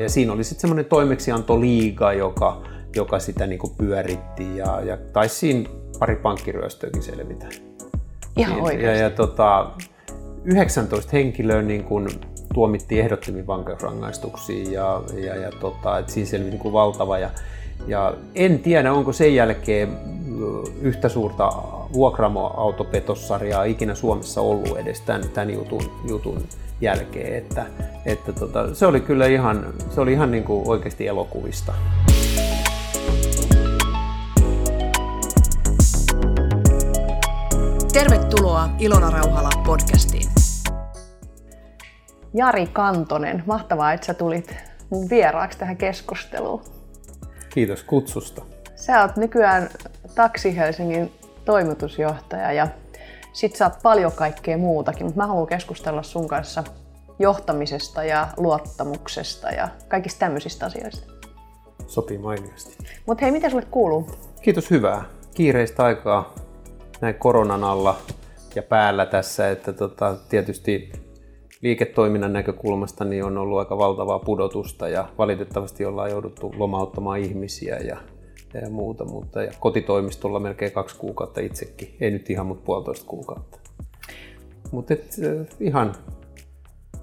Ja siinä oli sitten semmoinen toimeksiantoliiga, joka, joka sitä niin pyöritti ja, ja taisi siinä pari pankkiryöstöäkin selvitä. Ihan ja, oikeasti. ja, ja tota, 19 henkilöä niin kuin tuomittiin ehdottomiin vankeusrangaistuksiin ja, ja, ja tota, et siinä selvisi niin kuin valtava. Ja, ja en tiedä, onko sen jälkeen yhtä suurta vuokraamoautopetossarjaa ikinä Suomessa ollut edes tämän, tämän jutun, jutun jälkeen. Että, että tota, se oli kyllä ihan, se oli ihan niin kuin oikeasti elokuvista. Tervetuloa Ilona Rauhala podcastiin. Jari Kantonen, mahtavaa, että sä tulit mun vieraaksi tähän keskusteluun. Kiitos kutsusta. Sä oot nykyään Taksi Helsingin toimitusjohtaja ja sit sä oot paljon kaikkea muutakin, mutta mä haluan keskustella sun kanssa johtamisesta ja luottamuksesta ja kaikista tämmöisistä asioista. Sopii mainiosti. Mutta hei, mitä sulle kuuluu? Kiitos hyvää. Kiireistä aikaa näin koronan alla ja päällä tässä, että tota, tietysti liiketoiminnan näkökulmasta niin on ollut aika valtavaa pudotusta ja valitettavasti ollaan jouduttu lomauttamaan ihmisiä ja, ja muuta, mutta ja kotitoimistolla melkein kaksi kuukautta itsekin, ei nyt ihan, mutta puolitoista kuukautta. Mutta ihan,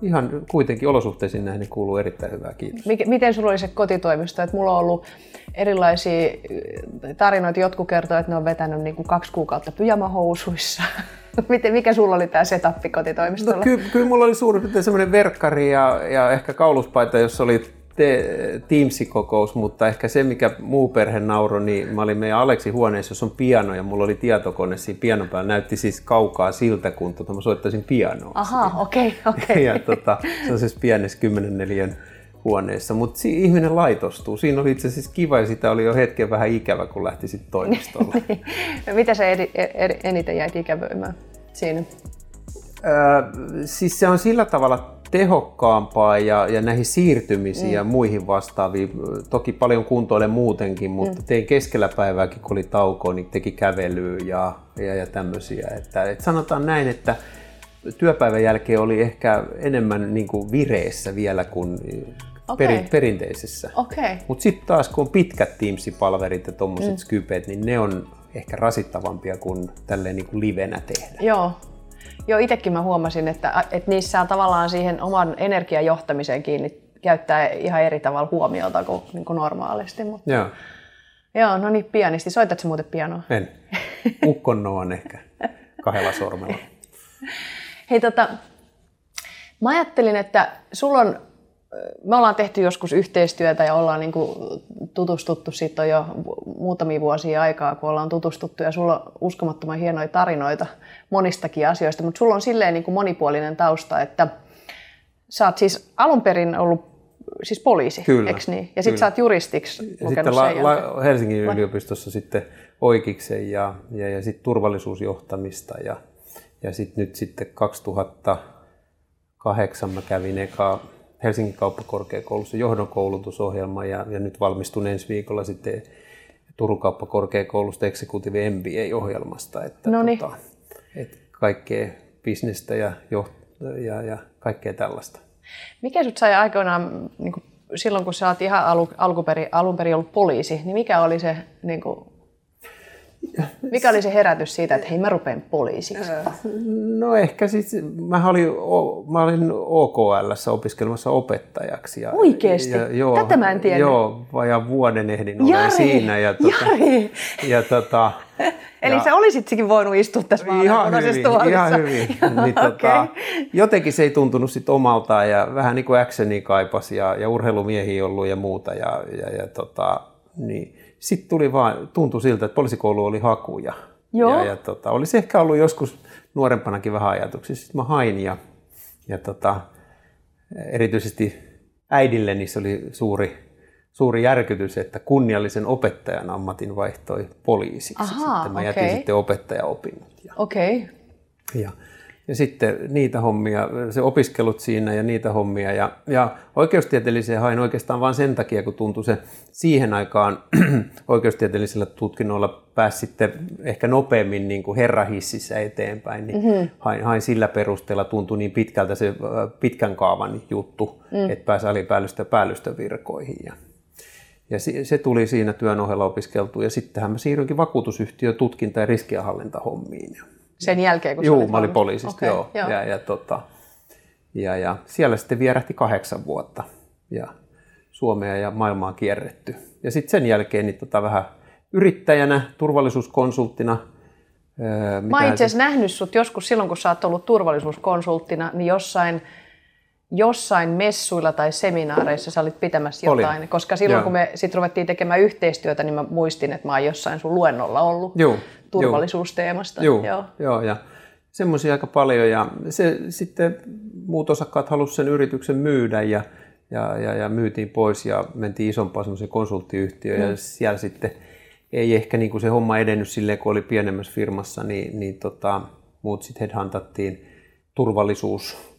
ihan kuitenkin olosuhteisiin nähden kuuluu erittäin hyvää, kiitos. Mik, miten sulla oli se kotitoimisto? Et mulla on ollut erilaisia tarinoita. Jotkut kertoo, että ne on vetänyt niin kuin kaksi kuukautta pyjamahousuissa. Miten, mikä sulla oli tämä setappi kotitoimistolla? No, kyllä, kyllä mulla oli suurin piirtein semmoinen verkkari ja, ja ehkä kauluspaita, jossa oli te, Teams-kokous, mutta ehkä se, mikä muu perhe nauro, niin mä olin meidän Aleksi huoneessa, jossa on piano ja mulla oli tietokone siinä pianon päällä. Näytti siis kaukaa siltä, kun tota, mä soittaisin pianoa. Aha, okei, okay, okei. Okay. ja tota, se on siis pienessä 10 neliön huoneessa, mutta si- ihminen laitostuu. Siinä oli itse asiassa kiva ja sitä oli jo hetken vähän ikävä, kun lähti sitten toimistolle. Mitä se edi, edi, eniten jäi ikävöimään siinä? Öö, siis se on sillä tavalla tehokkaampaa ja, ja näihin siirtymisiin mm. ja muihin vastaaviin. Toki paljon kuntoilen muutenkin, mutta mm. tein keskellä päivääkin, kun oli tauko, niin teki kävelyä ja, ja, ja tämmöisiä. Että, et sanotaan näin, että työpäivän jälkeen oli ehkä enemmän niin kuin vireessä vielä kuin okay. perin, perinteisessä. Okay. Mutta sitten taas, kun on pitkät Teams-palverit ja tuommoiset mm. skypeet, niin ne on ehkä rasittavampia kuin tälleen niin kuin livenä tehdä. Joo, Joo, itsekin mä huomasin, että, että niissä saa tavallaan siihen oman energiajohtamiseen kiinni käyttää ihan eri tavalla huomiota kuin, niin kuin normaalisti. Mutta... Joo. Joo, no niin pianisti. Soitatko muuten pianoa? En. Ukkonnoon ehkä kahdella sormella. Hei tota, mä ajattelin, että sulla on, me ollaan tehty joskus yhteistyötä ja ollaan niin kuin tutustuttu, siitä on jo muutamia vuosia aikaa, kun ollaan tutustuttu ja sulla on uskomattoman hienoja tarinoita monistakin asioista, mutta sulla on silleen niin kuin monipuolinen tausta, että sä oot siis alun perin ollut siis poliisi, kyllä, eikö niin? Ja sitten sä oot juristiksi ja sitten la, la, Helsingin yliopistossa sitten oikeiksen ja, ja, ja sitten turvallisuusjohtamista ja, ja sitten nyt sitten 2008 mä kävin eka Helsingin kauppakorkeakoulussa johdon koulutusohjelma ja, ja nyt valmistun ensi viikolla sitten Turun kauppakorkeakoulusta Executive MBA-ohjelmasta. Että tota, että kaikkea bisnestä ja, ja, ja kaikkea tällaista. Mikä sut sai aikoinaan, niin kuin silloin kun sä oot ihan alu, alkuperin, alun perin ollut poliisi, niin mikä oli se niin kuin, mikä oli se herätys siitä, että hei mä rupean poliisiksi? No ehkä siis, mä olin, mä olin OKL opiskelemassa opettajaksi. Ja, Oikeesti? Ja, joo, Tätä mä en tiedä. Joo, vajaan vuoden ehdin Jari, siinä. Ja, tota, Jari. ja tota, Eli ja, sä olisitkin voinut istua tässä ihan hyvin, ihan hyvin. niin, okay. tota, jotenkin se ei tuntunut sit omaltaan ja vähän niin kuin actioni kaipasi ja, ja urheilumiehiä ollut ja muuta. Ja, ja, ja tota, niin sitten tuli vaan, tuntui siltä, että poliisikoulu oli hakuja. Joo. Ja, ja tota, olisi ehkä ollut joskus nuorempanakin vähän ajatuksia. Sitten mä hain ja, ja tota, erityisesti äidilleni se oli suuri, suuri järkytys, että kunniallisen opettajan ammatin vaihtoi poliisiksi. Aha, sitten mä okay. jätin sitten opettajaopinnot. Ja. Okay. Ja, ja sitten niitä hommia, se opiskelut siinä ja niitä hommia. Ja, ja oikeustieteelliseen hain oikeastaan vain sen takia, kun tuntui se siihen aikaan oikeustieteellisillä tutkinnoilla pääsi sitten ehkä nopeammin niin kuin herrahississä eteenpäin, niin mm-hmm. hain, hain sillä perusteella, tuntui niin pitkältä se pitkän kaavan juttu, mm. että pääsi alipäällystö- päällystövirkoihin. Ja, ja se tuli siinä työn ohella opiskeltu ja sittenhän mä siirrynkin vakuutusyhtiö tutkinta- ja riskienhallintahommiin. Sen jälkeen, kun Joo, mä olin poliisista, okay, joo. joo. Ja, ja, tota, ja, ja siellä sitten vierähti kahdeksan vuotta ja Suomea ja maailmaa kierretty. Ja sitten sen jälkeen niin tota, vähän yrittäjänä, turvallisuuskonsulttina. Mä oon itse asiassa nähnyt sut joskus silloin, kun sä oot ollut turvallisuuskonsulttina, niin jossain, jossain messuilla tai seminaareissa sä olit pitämässä jotain. Olin. Koska silloin, Joo. kun me sitten ruvettiin tekemään yhteistyötä, niin mä muistin, että mä oon jossain sun luennolla ollut Joo. Turvallisuusteemasta. Joo, Joo. Joo ja semmoisia aika paljon. Ja se, sitten muut osakkaat halusivat sen yrityksen myydä ja, ja, ja, ja myytiin pois ja mentiin isompaan semmoiseen konsulttiyhtiöön mm. ja siellä sitten ei ehkä niin kuin se homma edennyt silleen, kun oli pienemmässä firmassa, niin, niin tota, muut sitten headhuntattiin turvallisuus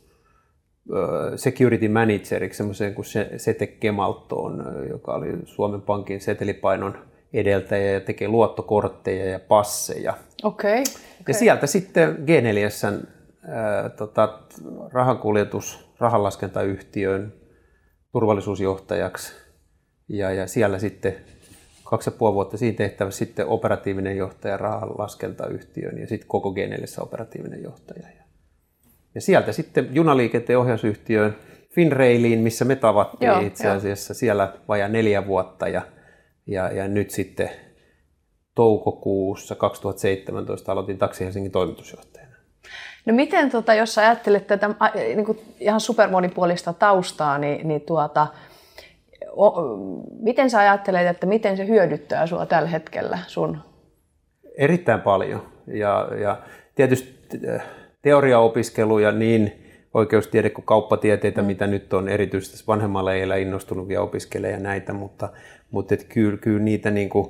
security manageriksi, semmoiseen kuin Sete Kemaltoon, joka oli Suomen Pankin setelipainon edeltäjä ja tekee luottokortteja ja passeja. Okay, okay. Ja sieltä sitten G4 ää, tota, rahakuljetus, rahanlaskentayhtiön turvallisuusjohtajaksi. Ja, ja siellä sitten kaksi ja puoli vuotta siinä tehtävässä sitten operatiivinen johtaja rahanlaskentayhtiön ja sitten koko G4 operatiivinen johtaja. Ja sieltä sitten junaliikenteen ohjausyhtiöön Finrailiin, missä me tavattiin Joo, itse asiassa jo. siellä vajaa neljä vuotta ja, ja, ja nyt sitten toukokuussa 2017 aloitin Taksi Helsingin toimitusjohtajana. No miten, tota, jos ajattelet tätä niin kuin ihan supermonipuolista taustaa, niin, niin tuota, o, miten sä ajattelet, että miten se hyödyttää sinua tällä hetkellä sun? Erittäin paljon. Ja, ja tietysti äh, teoriaopiskelu ja niin oikeustiede kuin kauppatieteitä, mm. mitä nyt on erityisesti vanhemmalla iällä innostunut opiskelee ja näitä, mutta, mutta kyllä, kyllä niitä niin kuin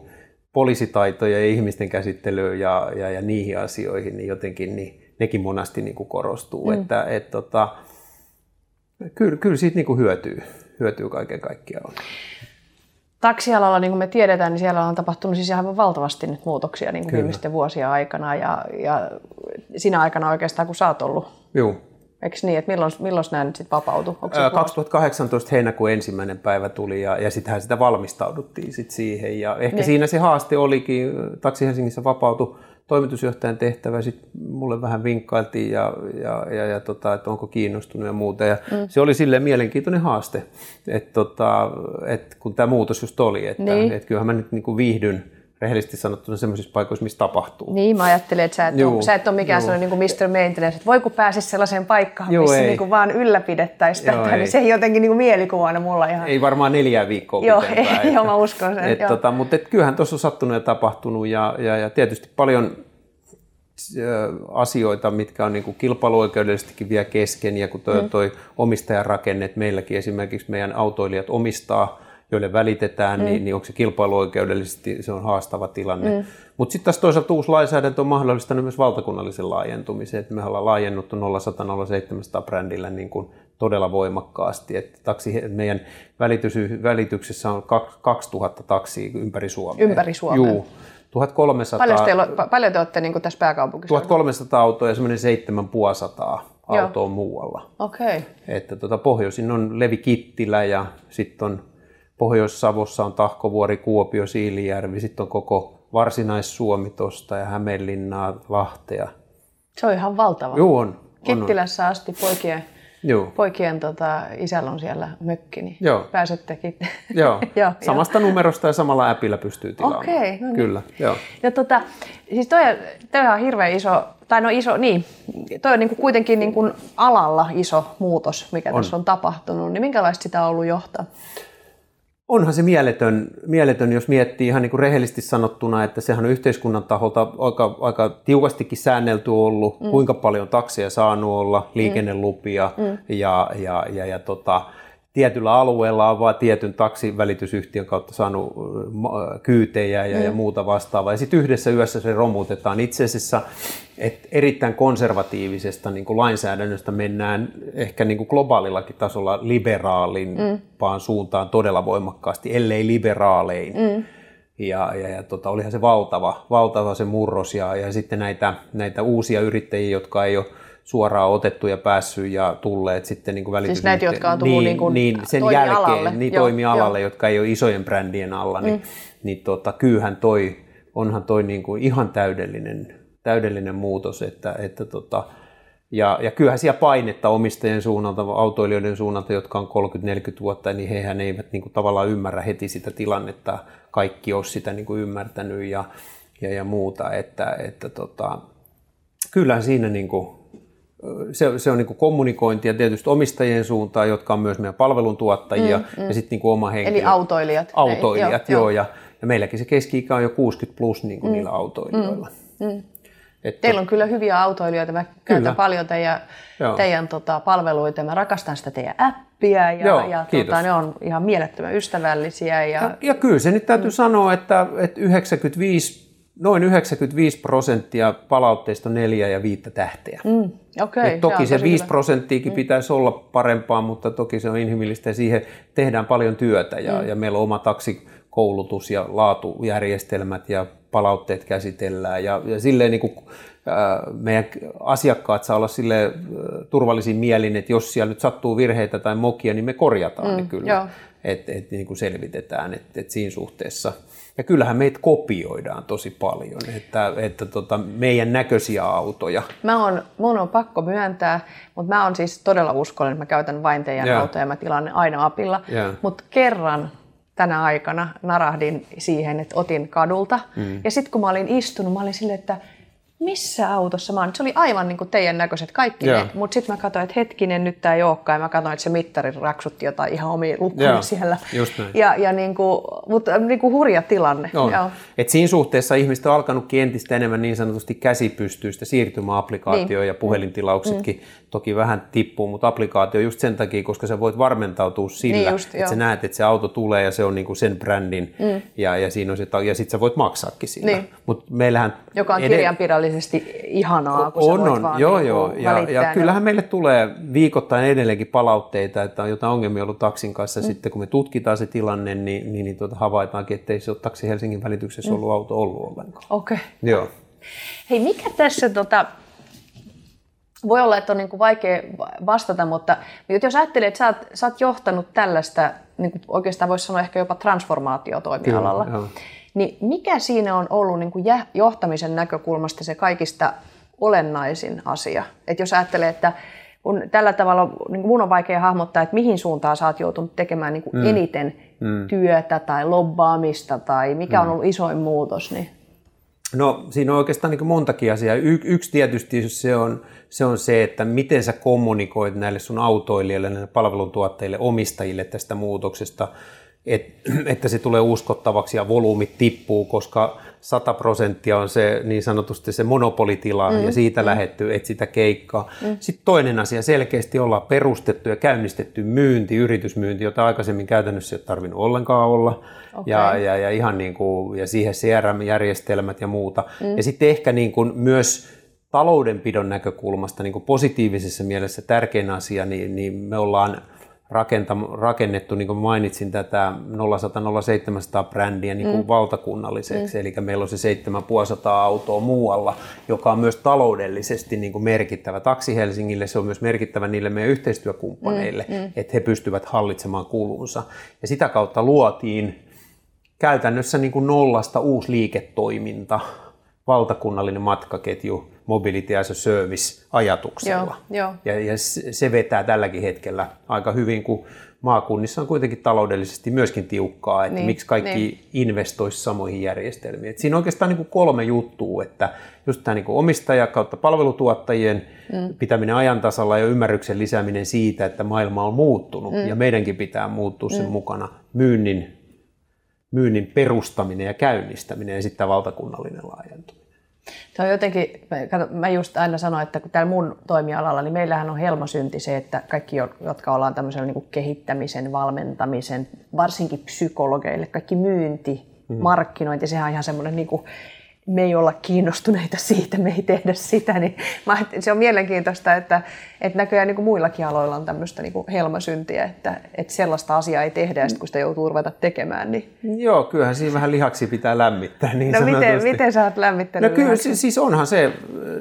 poliisitaitoja ja ihmisten käsittelyä ja, ja, ja niihin asioihin, niin jotenkin niin, nekin monasti niin kuin korostuu. Mm. Että, et, tota, kyllä, kyllä siitä niin kuin hyötyy, hyötyy kaiken kaikkiaan. Taksialalla, niin kuin me tiedetään, niin siellä on tapahtunut siis ihan valtavasti nyt muutoksia niin kuin viimeisten vuosien aikana ja, ja siinä aikana oikeastaan, kun sä oot ollut. Joo. Eikö niin, että milloin, milloin nämä nyt sitten vapautui? 2018 heinäkuun ensimmäinen päivä tuli ja, ja sittenhän sitä valmistauduttiin sit siihen. Ja ehkä niin. siinä se haaste olikin, Taksi Helsingissä vapautui toimitusjohtajan tehtävä, sitten mulle vähän vinkkailtiin ja, ja, ja, ja tota, että onko kiinnostunut ja muuta. Ja mm. Se oli sille mielenkiintoinen haaste, että tota, et kun tämä muutos just oli, että niin. et kyllähän mä nyt niin kuin viihdyn rehellisesti sanottuna sellaisissa paikoissa, missä tapahtuu. Niin, mä ajattelin, että sä et, Juu, ole, sä et ole mikään sellainen niin Mr. Maintenance, että voi kun pääsisi sellaiseen paikkaan, Juu, missä niin kuin vaan ylläpidettäisiin tätä, niin ei. niin se ei jotenkin niin kuin mielikuvana mulla ihan. Ei varmaan neljää viikkoa Joo, ei, että, joo mä uskon sen. Et, tota, mutta et kyllähän tuossa on sattunut ja tapahtunut ja, ja, ja tietysti paljon asioita, mitkä on niin kuin kilpailuoikeudellisestikin vielä kesken ja kun toi, mm. toi omistajarakenne, että meilläkin esimerkiksi meidän autoilijat omistaa joille välitetään, mm. niin, niin onko se kilpailuoikeudellisesti se on haastava tilanne. Mm. Mutta sitten taas toisaalta uusi lainsäädäntö on mahdollistanut myös valtakunnallisen laajentumisen, että me ollaan laajennuttu 0100 brändillä niin kuin todella voimakkaasti. Että taksi, meidän välitys, välityksessä on 2000 taksia ympäri Suomea. Ympäri Suomea. Juu. 1300, paljon, teillä, paljon te olette niin kuin tässä pääkaupunkissa? 1300 autoa ja semmoinen 7500 autoa muualla. Okei. Okay. Että tuota, pohjoisin on Levi Kittilä ja sitten on Pohjois-Savossa on Tahkovuori, Kuopio, Siilijärvi, sitten on koko Varsinais-Suomi tuosta ja Hämeenlinnaa, Lahtea. Se on ihan valtava. Joo, on. Kittilässä asti poikien, Joo. poikien tota, isällä on siellä mökki, niin Joo. pääsettekin. Joo. joo, samasta jo. numerosta ja samalla äpillä pystyy tilaamaan. Okei, okay, no niin. Kyllä, joo. Ja tota, siis toi, toi on hirveän iso, tai no iso, niin, toi on niin kuin kuitenkin niin kuin alalla iso muutos, mikä on. tässä on tapahtunut, niin minkälaista sitä on ollut johtaa? Onhan se mieletön, mieletön, jos miettii ihan niin kuin rehellisesti sanottuna, että sehän on yhteiskunnan taholta aika, aika tiukastikin säännelty ollut, mm. kuinka paljon takseja saanut olla, liikennelupia mm. ja, ja, ja, ja tota, tietyllä alueella on vain tietyn taksivälitysyhtiön kautta saanut kyytejä ja, mm. ja muuta vastaavaa. Ja sitten yhdessä yössä se romutetaan. Itse asiassa että erittäin konservatiivisesta niin kuin lainsäädännöstä mennään ehkä niin kuin globaalillakin tasolla liberaalimpaan mm. suuntaan todella voimakkaasti, ellei liberaalein. Mm. Ja, ja, ja tota, olihan se valtava, valtava se murros ja, ja sitten näitä, näitä uusia yrittäjiä, jotka ei ole suoraan otettu ja päässyt ja tulleet sitten niin kuin Siis näitä, jotka on tullut niin, niin, kuin niin sen jälkeen, niin joo, toimialalle, joo. jotka ei ole isojen brändien alla, niin, mm. niin tota, kyyhän toi, onhan toi niin kuin ihan täydellinen, täydellinen muutos, että, että tota, ja, ja kyllähän siellä painetta omistajien suunnalta, autoilijoiden suunnalta, jotka on 30-40 vuotta, niin hehän eivät niin kuin, tavallaan ymmärrä heti sitä tilannetta, kaikki olisi sitä niin kuin, ymmärtänyt ja, ja, ja muuta, että, että tota, kyllähän siinä niin kuin, se, se on niin kommunikointia tietysti omistajien suuntaan, jotka on myös meidän palveluntuottajia mm, mm. ja sitten niin oma henkilö. Eli autoilijat. Autoilijat, Ei, joo, joo. Ja, ja meilläkin se keski-ikä on jo 60 plus niin kuin mm. niillä autoilijoilla. Mm, mm. Että, Teillä on kyllä hyviä autoilijoita. Mä käytän kyllä. paljon teidän, teidän tota, palveluita. Mä rakastan sitä teidän appia ja, Joo, ja tota, ne on ihan mielettömän ystävällisiä. Ja... Ja, ja kyllä se nyt täytyy mm. sanoa, että, että 95 noin 95 prosenttia palautteista on neljä ja viittä tähteä. Mm, okay, Et toki se, se 5 prosenttiakin mm. pitäisi olla parempaa, mutta toki se on inhimillistä ja siihen tehdään paljon työtä. Ja, mm. ja meillä on oma taksikoulutus ja laatujärjestelmät ja palautteet käsitellään. Ja, ja silleen niin kuin, äh, meidän asiakkaat saa olla sille äh, turvallisin mielin, että jos siellä nyt sattuu virheitä tai mokia, niin me korjataan mm, ne kyllä. Että et, niin kuin selvitetään, että et siinä suhteessa – ja kyllähän meitä kopioidaan tosi paljon, että, että tota, meidän näköisiä autoja. Mä on, mun on pakko myöntää, mutta mä on siis todella uskollinen, että mä käytän vain teidän yeah. autoja ja mä tilaan ne aina apilla. Yeah. Mutta kerran tänä aikana narahdin siihen, että otin kadulta. Mm. Ja sitten kun mä olin istunut, mä olin silleen, että missä autossa mä oon. Se oli aivan niin kuin teidän näköiset kaikki yeah. ne, mutta sitten mä katsoin, että hetkinen, nyt tämä ei olekaan, ja mä katsoin, että se mittari raksutti jotain ihan lukuja yeah. siellä. Just näin. Ja, ja niin kuin, mutta niin kuin hurja tilanne. On. Joo. Et siinä suhteessa ihmiset on alkanut entistä enemmän niin sanotusti käsipystyistä siirtymäapplikaatio niin. ja puhelintilauksetkin mm. Toki vähän tippuu, mutta applikaatio just sen takia, koska sä voit varmentautua sillä, niin just, että sä näet, että se auto tulee ja se on niin kuin sen brändin mm. ja, ja, siinä on se, ja sitten sä voit maksaakin sillä. Niin. Mut meillähän Joka on kirjanpidollisesti kirjallisesti ihanaa, kun on, on, vaan joo, niin joo. Ja, ja kyllähän meille tulee viikoittain edelleenkin palautteita, että on jotain ongelmia ollut taksin kanssa. Mm. Sitten kun me tutkitaan se tilanne, niin, niin, niin tuota, havaitaankin, että ei se ole taksi Helsingin välityksessä mm. ollut auto ollut ollenkaan. Okei. Okay. Joo. Hei, mikä tässä, tota, voi olla, että on niin kuin vaikea vastata, mutta jos ajattelee, että sä oot, sä oot johtanut tällaista, niin kuin oikeastaan voisi sanoa ehkä jopa transformaatiotoimialalla, Kyllä, niin mikä siinä on ollut niin kuin johtamisen näkökulmasta se kaikista olennaisin asia? Että jos ajattelee, että kun tällä tavalla niin mun on vaikea hahmottaa, että mihin suuntaan sä oot joutunut tekemään niin kuin mm. eniten mm. työtä tai lobbaamista tai mikä mm. on ollut isoin muutos, niin No siinä on oikeastaan niin montakin asiaa. Y- yksi tietysti se on, se on se, että miten sä kommunikoit näille sun autoilijoille, näille palveluntuottajille, omistajille tästä muutoksesta et, että se tulee uskottavaksi ja volyymit tippuu, koska 100 prosenttia on se niin sanotusti se monopolitila mm, ja siitä mm. lähetty sitä keikkaa. Mm. Sitten toinen asia, selkeästi ollaan perustettu ja käynnistetty myynti, yritysmyynti, jota aikaisemmin käytännössä ei ole tarvinnut ollenkaan olla. Okay. Ja, ja, ja, ihan niin kuin, ja siihen CRM-järjestelmät ja muuta. Mm. Ja sitten ehkä niin kuin myös taloudenpidon näkökulmasta niin kuin positiivisessa mielessä tärkein asia, niin, niin me ollaan rakennettu, niin kuin mainitsin, tätä 0100 brändiä niin kuin mm. valtakunnalliseksi. Mm. Eli meillä on se 7500 autoa muualla, joka on myös taloudellisesti niin kuin merkittävä. Taksi Helsingille se on myös merkittävä niille meidän yhteistyökumppaneille, mm. Mm. että he pystyvät hallitsemaan kulunsa. Ja sitä kautta luotiin käytännössä niin kuin nollasta uusi liiketoiminta, valtakunnallinen matkaketju, mobility as a service ajatuksella. Joo, jo. Ja, ja se vetää tälläkin hetkellä aika hyvin, kun maakunnissa on kuitenkin taloudellisesti myöskin tiukkaa, että niin, miksi kaikki niin. investoisi samoihin järjestelmiin. Et siinä on oikeastaan niin kuin kolme juttua, että just tämä niin kuin omistaja kautta palvelutuottajien mm. pitäminen ajantasalla ja ymmärryksen lisääminen siitä, että maailma on muuttunut mm. ja meidänkin pitää muuttua sen mm. mukana, myynnin, myynnin perustaminen ja käynnistäminen ja sitten valtakunnallinen laajentuminen. Se on jotenkin, kato, mä just aina sanon, että kun täällä mun toimialalla, niin meillähän on helmasynti se, että kaikki, jotka ollaan tämmöisellä niin kehittämisen, valmentamisen, varsinkin psykologeille, kaikki myynti, mm-hmm. markkinointi, sehän on ihan semmoinen niin kuin, me ei olla kiinnostuneita siitä, me ei tehdä sitä, niin mä, se on mielenkiintoista, että, että näköjään niin kuin muillakin aloilla on tämmöistä niin kuin helmasyntiä, että, että sellaista asiaa ei tehdä ja sitten kun sitä joutuu ruveta tekemään. Niin... Joo, kyllähän siinä vähän lihaksi pitää lämmittää. Niin no miten, miten sä oot lämmittänyt No kyllä, siis onhan se,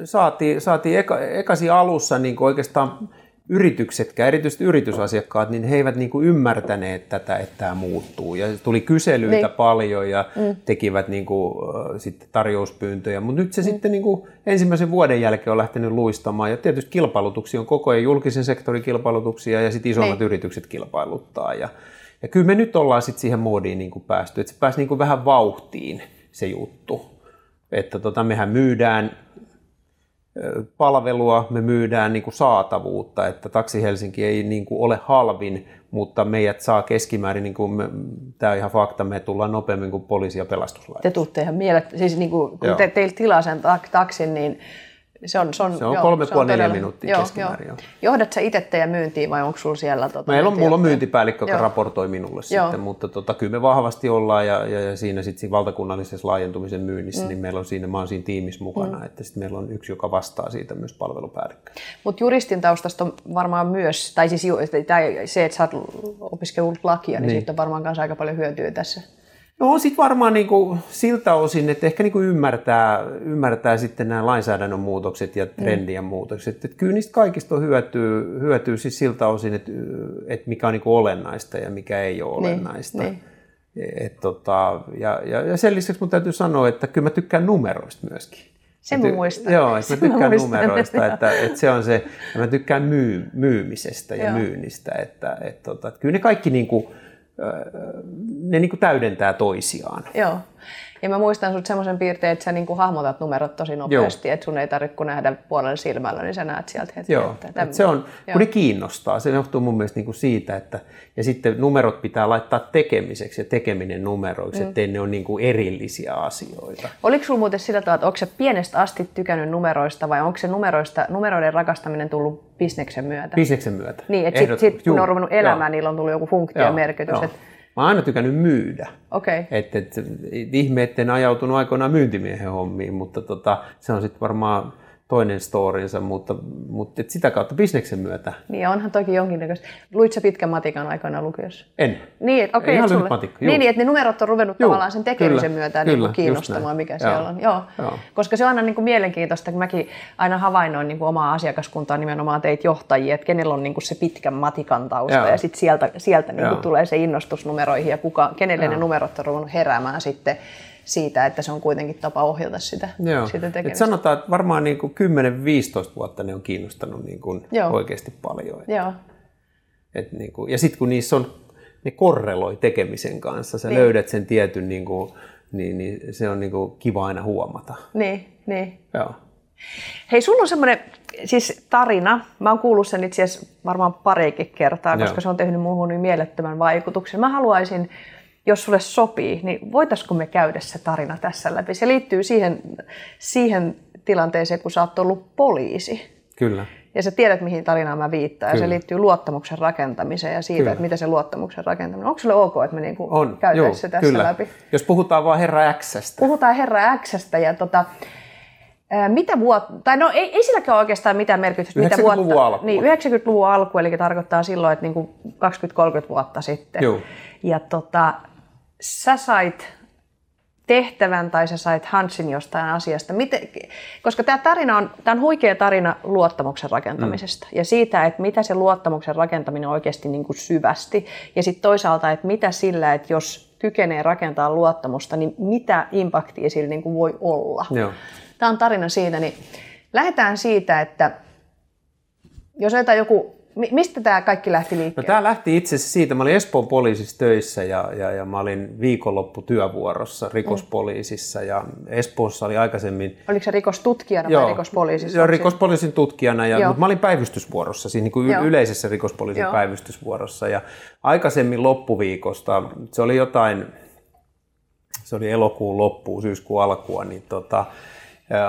saatiin, saatiin eka, ekasi alussa niin kuin oikeastaan yrityksetkään, erityisesti yritysasiakkaat, niin he eivät niin kuin ymmärtäneet tätä, että tämä muuttuu. Ja tuli kyselyitä niin. paljon ja mm. tekivät niin kuin, äh, sitten tarjouspyyntöjä. Mutta nyt se mm. sitten niin kuin ensimmäisen vuoden jälkeen on lähtenyt luistamaan. Ja tietysti kilpailutuksia on koko ajan julkisen sektorin kilpailutuksia ja sitten isommat niin. yritykset kilpailuttaa. Ja, ja kyllä me nyt ollaan sitten siihen moodiin niin kuin päästy, että se pääsi niin kuin vähän vauhtiin se juttu. Että tota, mehän myydään palvelua, me myydään niin kuin saatavuutta, että Taksi Helsinki ei niin kuin ole halvin, mutta meidät saa keskimäärin, niin kuin me, tämä on ihan fakta, me tullaan nopeammin kuin poliisi- ja pelastuslaitos. Te tuutte ihan mielet, siis niin kuin, kun te, teillä tilaa sen taksin, niin se on, se on, se on joo, kolme puoli neljä minuuttia joo, keskimäärin. Joo. Johdat sä itse teidän myyntiin vai onko sulla siellä? Tota, Meillä on, mulla on myyntipäällikkö, joka joo. raportoi minulle joo. sitten, mutta tota, kyllä me vahvasti ollaan ja, ja, ja siinä sitten siinä valtakunnallisessa laajentumisen myynnissä, mm. niin meillä on siinä, mä oon siinä tiimissä mukana, mm. että sitten meillä on yksi, joka vastaa siitä myös palvelupäällikkö. Mutta juristin taustasta on varmaan myös, tai siis tai se, että sä oot opiskellut lakia, niin, niin. siitä on varmaan myös aika paljon hyötyä tässä. No sitten varmaan niin kuin siltä osin, että ehkä niin kuin ymmärtää, ymmärtää sitten nämä lainsäädännön muutokset ja trendien mm. muutokset. Että kyllä niistä kaikista on hyötyä, hyötyä siis siltä osin, että, että mikä on niin kuin olennaista ja mikä ei ole niin, olennaista. Niin. Et tota, ja, ja, ja sen lisäksi mun täytyy sanoa, että kyllä mä tykkään numeroista myöskin. Se mä muistan. Joo, että mä tykkään mä numeroista, että, että, se on se, ja mä tykkään myy, myymisestä ja joo. myynnistä, että, että, tota, että kyllä ne kaikki niin kuin, ne niin kuin täydentää toisiaan. Joo. Ja mä muistan sut semmoisen piirteen, että sä niin kuin hahmotat numerot tosi nopeasti, Joo. että sun ei tarvitse kun nähdä puolen silmällä, niin sä näet sieltä heti. Joo, että tämän... se on, Joo. kun ne kiinnostaa, se johtuu mun mielestä niin kuin siitä, että ja sitten numerot pitää laittaa tekemiseksi ja tekeminen numeroiksi, mm. ettei ne ole niin kuin erillisiä asioita. Oliko sulla muuten sillä tavalla, että onko se pienestä asti tykännyt numeroista vai onko se numeroista, numeroiden rakastaminen tullut bisneksen myötä? Bisneksen myötä. Niin, että sitten sit, kun on ruvennut elämään, Joo. niillä on tullut joku funktio ja merkitys. Joo. Että Mä oon aina tykännyt myydä. Okay. Et, et, ihme, etten ajautunut aikoinaan myyntimiehen hommiin, mutta tota, se on sitten varmaan toinen storinsa, mutta, mutta et sitä kautta bisneksen myötä. Niin, onhan toki jonkinnäköistä. Luitko pitkän matikan aikana lukiossa? En. Niin, okei, okay, sulle... matikka, niin, niin, että ne numerot on ruvennut juu, tavallaan sen tekemisen kyllä, myötä kyllä, niin kiinnostamaan, mikä joo, siellä on. Joo. Joo. Koska se on aina niin kuin mielenkiintoista, kun mäkin aina havainnoin niin kuin omaa asiakaskuntaa nimenomaan teitä johtajia, että kenellä on niin kuin se pitkän matikan tausta joo. ja sitten sieltä, sieltä niin kuin tulee se innostus numeroihin ja kuka, kenelle joo. ne numerot on ruvennut heräämään sitten siitä, että se on kuitenkin tapa ohjata sitä, Joo. sitä tekemistä. Et sanotaan, että varmaan niin kuin 10-15 vuotta ne on kiinnostanut niin kuin oikeasti paljon. Että, Joo. Et niin kuin, ja sitten kun niissä on, ne korreloi tekemisen kanssa, sä niin. löydät sen tietyn, niin, kuin, niin, niin se on niin kuin kiva aina huomata. Niin, niin. Joo. Hei, sulla on semmoinen siis tarina, mä oon kuullut sen itse asiassa varmaan parikin kertaa, koska Joo. se on tehnyt muuhun niin mielettömän vaikutuksen. Mä haluaisin jos sulle sopii, niin voitaisiko me käydä se tarina tässä läpi? Se liittyy siihen, siihen tilanteeseen, kun sä oot ollut poliisi. Kyllä. Ja sä tiedät, mihin tarinaan mä viittaan. Ja se liittyy luottamuksen rakentamiseen ja siitä, kyllä. että mitä se luottamuksen rakentaminen Onko sulle ok, että me niinku on. käytäisiin se tässä kyllä. läpi? Jos puhutaan vaan Herra Xstä. Puhutaan Herra Xstä ja tota, mitä vuotta, tai no ei, ei silläkään oikeastaan mitään merkitystä. 90-luvun mitä alku. Niin, 90-luvun alku, eli tarkoittaa silloin, että niin 20-30 vuotta sitten. Joo. Ja tota, sä sait tehtävän tai sä sait Hansin jostain asiasta. Miten, koska tämä tarina on, tämä on huikea tarina luottamuksen rakentamisesta mm. ja siitä, että mitä se luottamuksen rakentaminen oikeasti niin kuin syvästi. Ja sitten toisaalta, että mitä sillä, että jos kykenee rakentaa luottamusta, niin mitä impaktia sillä niin kuin voi olla. Joo. Tämä on tarina siitä, niin lähdetään siitä, että jos otetaan joku Mistä tämä kaikki lähti liikkeelle? No, tämä lähti itse asiassa siitä. Mä olin Espoon poliisissa töissä ja, ja, ja mä olin viikonloppu työvuorossa rikospoliisissa ja Espoossa oli aikaisemmin... Oliko se rikostutkijana joo, vai rikospoliisissa? Joo, rikospoliisin tutkijana, ja, mutta mä olin päivystysvuorossa, siis niin kuin yleisessä rikospoliisin joo. päivystysvuorossa ja aikaisemmin loppuviikosta, se oli jotain, se oli elokuun loppuun, syyskuun alkua, niin tota,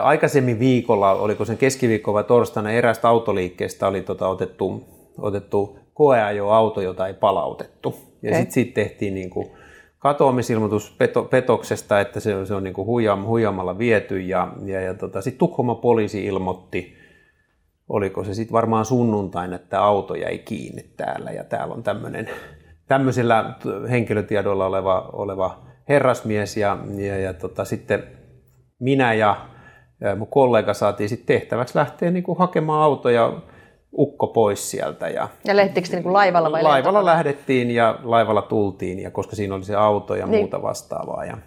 Aikaisemmin viikolla, oliko sen keskiviikko vai torstaina, erästä autoliikkeestä oli tota otettu, otettu koeajo-auto, jota ei palautettu. Ja Okei. sitten siitä tehtiin niin kuin katoamisilmoitus peto, petoksesta, että se, se on niin kuin huijaam, huijaamalla viety. Ja, ja, ja tota, sitten Tukholman poliisi ilmoitti, oliko se sitten varmaan sunnuntaina, että auto jäi kiinni täällä ja täällä on tämmöinen tämmöisillä henkilötiedoilla oleva, oleva herrasmies ja, ja, ja tota, sitten minä ja, ja mun kollega saatiin sitten tehtäväksi lähteä niin kuin hakemaan autoja ukko pois sieltä ja Ja lähettikö te niin laivalla vai laivalla lentokoneella? lähdettiin ja laivalla tultiin ja koska siinä oli se auto ja Niin. muuta vastaavaa ja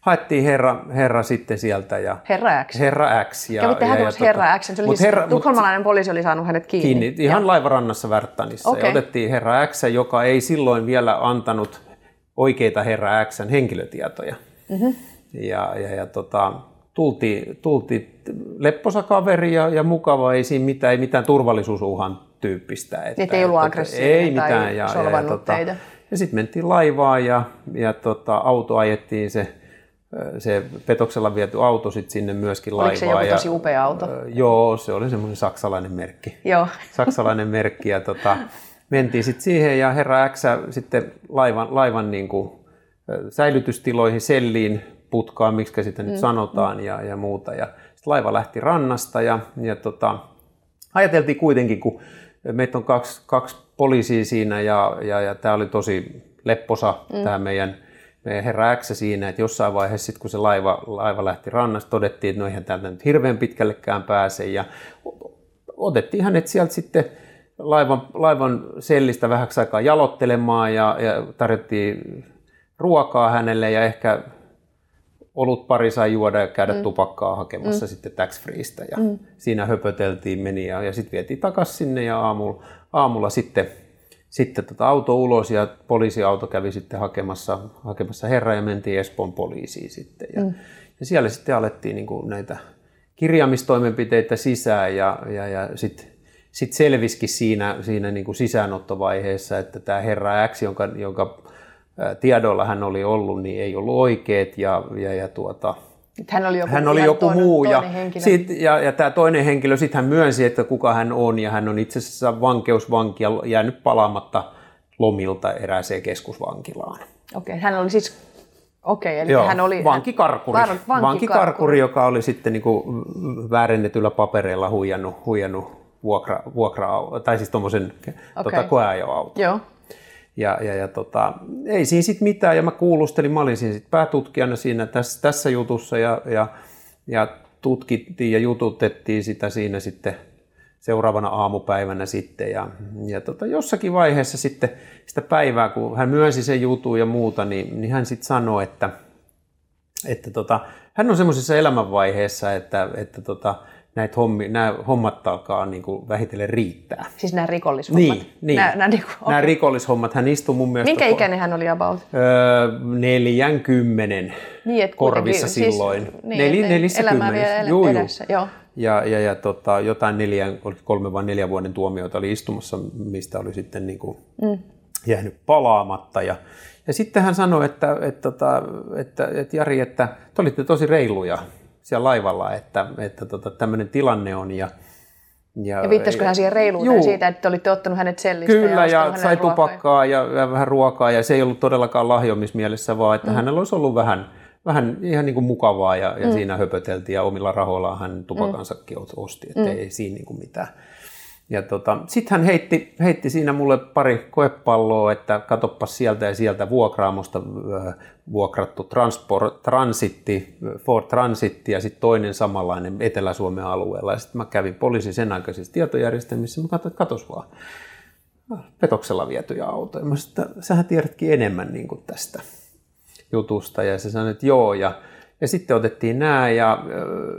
haettiin herra, herra sitten sieltä ja Herra X. Herra X. Ja, Kävitte ja, ja Herra X. Se oli mut siis, herra, mut tukholmalainen poliisi oli saanut hänet kiinni. kiinni, ihan laivarannassa Värttanissa. Okei. Ja otettiin Herra X, joka ei silloin vielä antanut oikeita Herra Xn henkilötietoja. Mm-hmm. Ja, ja, ja tota, tultiin, tultiin lepposa kaveri ja, ja mukava, ei siinä mitään, ei mitään turvallisuusuhan tyyppistä. Että, Niin, ei ollut aggressiivinen ei tai mitään, ja, ja, ja, solvannut tota, teitä. ja sitten mentiin laivaan ja, ja tota, auto ajettiin se, se petoksella viety auto sit sinne myöskin laivaan. Oliko se joku ja, tosi upea auto? Ö, Joo, se oli semmoinen saksalainen merkki. Joo. Saksalainen merkki ja tota, mentiin sitten siihen ja herra X sitten laivan, laivan niin kuin, ö, säilytystiloihin, selliin, putkaan, miksi sitä nyt sanotaan ja, ja muuta. Ja sit laiva lähti rannasta ja, ja tota, ajateltiin kuitenkin, kun meitä on kaksi, kaksi poliisia siinä ja, ja, ja tämä oli tosi lepposa mm. tämä meidän, meidän herra X siinä, että jossain vaiheessa sit, kun se laiva, laiva lähti rannasta, todettiin, että no eihän täältä nyt hirveän pitkällekään pääse ja otettiin hänet sieltä sitten laivan, laivan sellistä vähäksi aikaa jalottelemaan ja, ja tarjottiin ruokaa hänelle ja ehkä olut pari sai juoda ja käydä mm. tupakkaa hakemassa mm. sitten tax freestä ja mm. siinä höpöteltiin, meni ja, ja sitten vietiin takaisin sinne ja aamulla, aamulla sitten, sitten tota auto ulos ja poliisiauto kävi sitten hakemassa, hakemassa herra ja mentiin Espoon poliisiin sitten ja, mm. ja siellä sitten alettiin niin kuin näitä kirjaamistoimenpiteitä sisään ja, ja, ja sitten sit selvisikin siinä, siinä niin kuin sisäänottovaiheessa, että tämä herra X, jonka, jonka tiedoilla hän oli ollut, niin ei ollut oikeet ja, ja, ja tuota, Hän oli joku, hän oli joku toinen, muu ja, sit, ja, ja tämä toinen henkilö sitten hän myönsi, että kuka hän on ja hän on itse asiassa vankeusvanki ja jäänyt palaamatta lomilta erääseen keskusvankilaan. Okei, hän oli siis... Okei, eli Joo, hän oli... vankikarkuri. Var, vankikarkuri, vankikarkuri. joka oli sitten niin kuin väärennetyllä papereilla huijannut, huijannut vuokra, vuokra, tai siis tuommoisen okay. tota, koeajoauton. Joo. Ja, ja, ja tota, ei siinä sitten mitään, ja mä kuulustelin, mä olin siinä sit päätutkijana siinä tässä, tässä jutussa, ja, ja, ja tutkittiin ja jututettiin sitä siinä sitten seuraavana aamupäivänä sitten, ja, ja tota, jossakin vaiheessa sitten sitä päivää, kun hän myönsi sen jutun ja muuta, niin, niin hän sitten sanoi, että, että tota, hän on semmoisessa elämänvaiheessa, että, että tota, näitä hommi, nämä hommat alkaa niin kuin vähitellen riittää. Siis nämä rikollishommat. Niin, niin. Nämä, nämä, niinku, Nämä okei. rikollishommat, hän istui mun mielestä... Minkä ikäinen hän oli about? Öö, 40 Niin, korvissa kuitenkin, silloin. Siis, niin, Neli, että nelissä elämää vielä Juu, juu. edessä. Joo. Ja, ja, ja tota, jotain neljän, kolme vai neljä vuoden tuomioita oli istumassa, mistä oli sitten niin kuin mm. jäänyt palaamatta. Ja, ja sitten hän sanoi, että, että, että, että, että Jari, että te olitte tosi reiluja siellä laivalla, että, että tota, tämmöinen tilanne on. Ja, Ja viittasiko hän siihen reiluuteen Juu. siitä, että te olitte ottanut hänet sellistä Kyllä, ja, ja, ja sai ruokaa? tupakkaa ja, ja vähän ruokaa, ja se ei ollut todellakaan lahjomismielessä, vaan että mm. hänellä olisi ollut vähän, vähän ihan niin kuin mukavaa, ja, ja mm. siinä höpöteltiin, ja omilla rahoillaan hän tupakansakin mm. osti, että mm. ei siinä niin kuin mitään. Ja tota, sitten hän heitti, heitti siinä mulle pari koepalloa, että katoppas sieltä ja sieltä vuokraamosta äh, vuokrattu transport, transitti, Ford Transitti ja sitten toinen samanlainen Etelä-Suomen alueella. Ja sitten mä kävin poliisin sen aikaisissa tietojärjestelmissä, mä katsoin, että katos vaan, petoksella vietyjä autoja. Mä sanoin, että sähän tiedätkin enemmän niin kuin tästä jutusta. Ja se sanoi, että joo. Ja, ja sitten otettiin nämä ja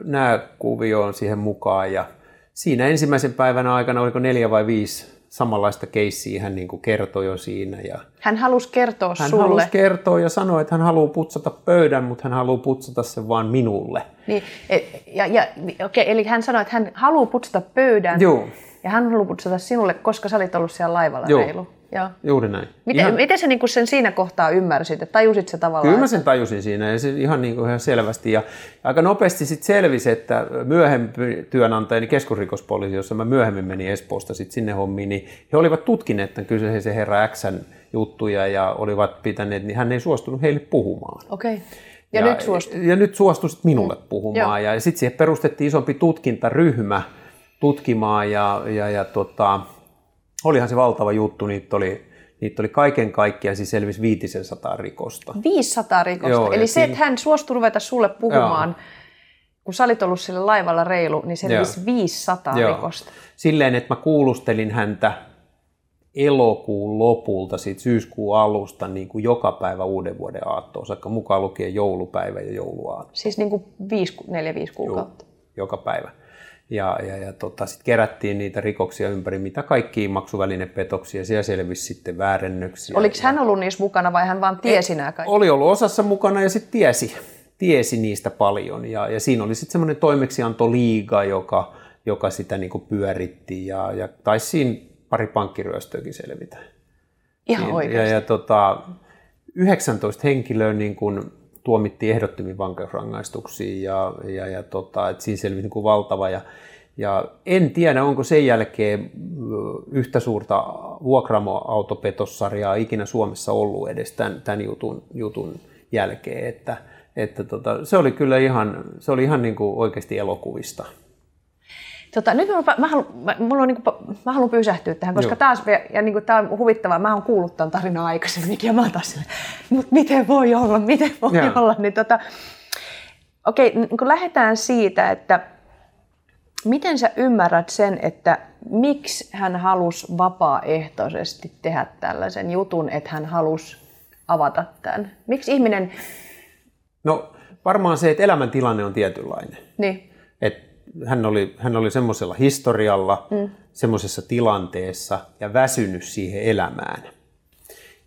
nämä kuvioon siihen mukaan. Ja siinä ensimmäisen päivän aikana, oliko neljä vai viisi samanlaista keissiä hän niin kuin kertoi jo siinä. Ja Hän halusi kertoa hän sulle. halusi kertoa ja sanoi, että hän haluaa putsata pöydän, mutta hän haluaa putsata sen vaan minulle. Niin, e- ja, ja, okei, eli hän sanoi, että hän haluaa putsata pöydän. Joo. Ja hän haluaa putsata sinulle, koska sä olit ollut siellä laivalla Joo. reilu. Joo. Juuri näin. Miten, Ihan- miten sä niinku sen siinä kohtaa ymmärsit, että tajusit se tavallaan? Kyllä mä sen tajusin siinä ja se ihan, niin kuin ihan selvästi. Ja aika nopeasti sitten selvisi, että myöhemmin työnantajani keskusrikospoliisi, jossa mä myöhemmin menin Espoosta sit sinne hommiin, niin he olivat tutkineet tämän kyseisen herra Xn juttuja ja olivat pitäneet, niin hän ei suostunut heille puhumaan. Okei. Okay. Ja, ja nyt suostui. Ja nyt suostui minulle puhumaan. Joo. Ja sitten siihen perustettiin isompi tutkintaryhmä tutkimaan ja, ja, ja tota, olihan se valtava juttu. Niitä oli, niitä oli kaiken kaikkiaan, siis selvisi 500 rikosta. 500 rikosta. Joo, Eli se, että hän suostui ruveta sulle puhumaan, kun sä olit ollut sillä laivalla reilu, niin se Joo. olisi 500 Joo. rikosta. Silleen, että mä kuulustelin häntä elokuun lopulta, siitä syyskuun alusta, niin kuin joka päivä uuden vuoden aattoon, saakka mukaan lukien joulupäivä ja jouluaatto. Siis niin kuin 4-5 kuukautta. joka päivä. Ja, ja, ja tota, sitten kerättiin niitä rikoksia ympäri, mitä kaikkia maksuvälinepetoksia, siellä selvisi sitten väärennöksiä. Oliko hän ollut niissä mukana vai hän vaan tiesi nämä kaikki? Oli ollut osassa mukana ja sitten tiesi, tiesi niistä paljon. Ja, ja siinä oli sitten semmoinen toimeksiantoliiga, joka, joka sitä niinku pyöritti ja, ja taisi siinä pari pankkiryöstöäkin selvitä. Ihan ja, oikeasti. ja tota, 19 henkilöä niin kun tuomittiin ehdottomiin vankeusrangaistuksiin ja, ja, ja tota, et siinä selvisi niin valtava. Ja, ja en tiedä, onko sen jälkeen yhtä suurta vuokramoautopetossarjaa ikinä Suomessa ollut edes tämän, tämän jutun, jutun jälkeen. Että, että tota, se oli kyllä ihan, se oli ihan niin kuin oikeasti elokuvista. Tota, nyt mä, mä, haluan, mä, mulla on, niin kuin, mä haluan pysähtyä tähän, koska Joo. taas, ja niin kuin, tämä on huvittavaa, mä oon kuullut tämän tarinan aikaisemminkin ja mä oon taas silleen, mutta miten voi olla, miten voi Joo. olla. Niin, tota, okei, niin kuin lähdetään siitä, että miten sä ymmärrät sen, että miksi hän halusi vapaaehtoisesti tehdä tällaisen jutun, että hän halusi avata tämän? Miksi ihminen, No varmaan se, että elämäntilanne on tietynlainen. niin, Et hän oli, hän oli semmoisella historialla, mm. semmoisessa tilanteessa ja väsynyt siihen elämään.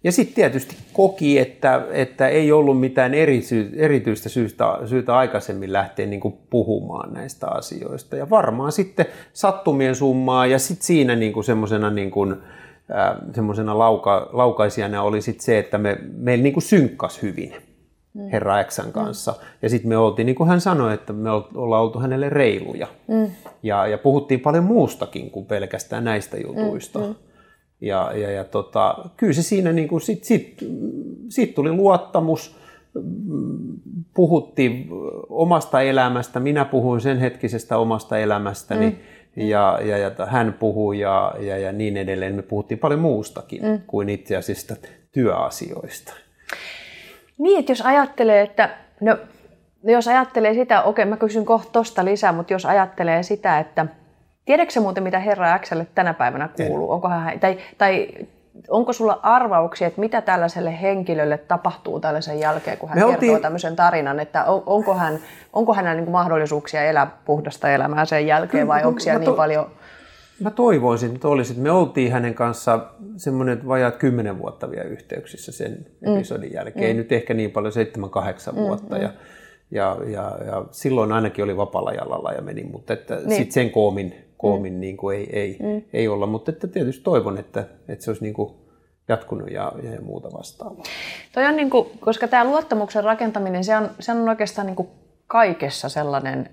Ja sitten tietysti koki, että, että ei ollut mitään eri, erityistä syystä, syytä aikaisemmin lähteä niin kuin puhumaan näistä asioista. Ja varmaan sitten sattumien summaa ja sitten siinä niin kuin semmoisena niin kuin, äh, lauka, laukaisijana oli sitten se, että me, meillä niin kuin synkkas hyvin herra Xn kanssa. Ja sitten me oltiin, niin kuin hän sanoi, että me ol- ollaan oltu hänelle reiluja. Mm. Ja, ja puhuttiin paljon muustakin kuin pelkästään näistä jutuista. Mm. Ja, ja, ja tota, kyllä se siinä, niin kuin sit, sit, sit tuli luottamus, Mm, puhuttiin omasta elämästä, minä puhuin sen hetkisestä omasta elämästäni, mm. ja, ja, ja hän puhui ja, ja, ja niin edelleen. Me puhuttiin paljon muustakin mm. kuin itse asiassa työasioista. Niin, että jos ajattelee, että no, jos ajattelee sitä, okei mä kysyn kohta tosta lisää, mutta jos ajattelee sitä, että tiedätkö muuten mitä Herra Xlle tänä päivänä kuuluu? Onko hän, tai, tai onko sulla arvauksia, että mitä tällaiselle henkilölle tapahtuu tällaisen jälkeen, kun hän Me kertoo oltiin- tämmöisen tarinan, että on- onko, hän, onko hänellä niin mahdollisuuksia elää puhdasta elämää sen jälkeen vai onko siellä niin paljon... Mä toivoisin, että olisi, että me oltiin hänen kanssa semmoinen vajaat kymmenen vuotta vielä yhteyksissä sen episodin jälkeen. Ei nyt ehkä niin paljon, seitsemän, kahdeksan vuotta. Ja, ja, ja, ja, silloin ainakin oli vapaalla jalalla ja meni, mutta että niin. sit sen koomin, koomin mm. niin kuin ei, ei, mm. ei olla. Mutta että tietysti toivon, että, että se olisi niin kuin jatkunut ja, ja muuta vastaavaa. Toi on niin kuin, koska tämä luottamuksen rakentaminen, se on, se on oikeastaan niin kuin kaikessa sellainen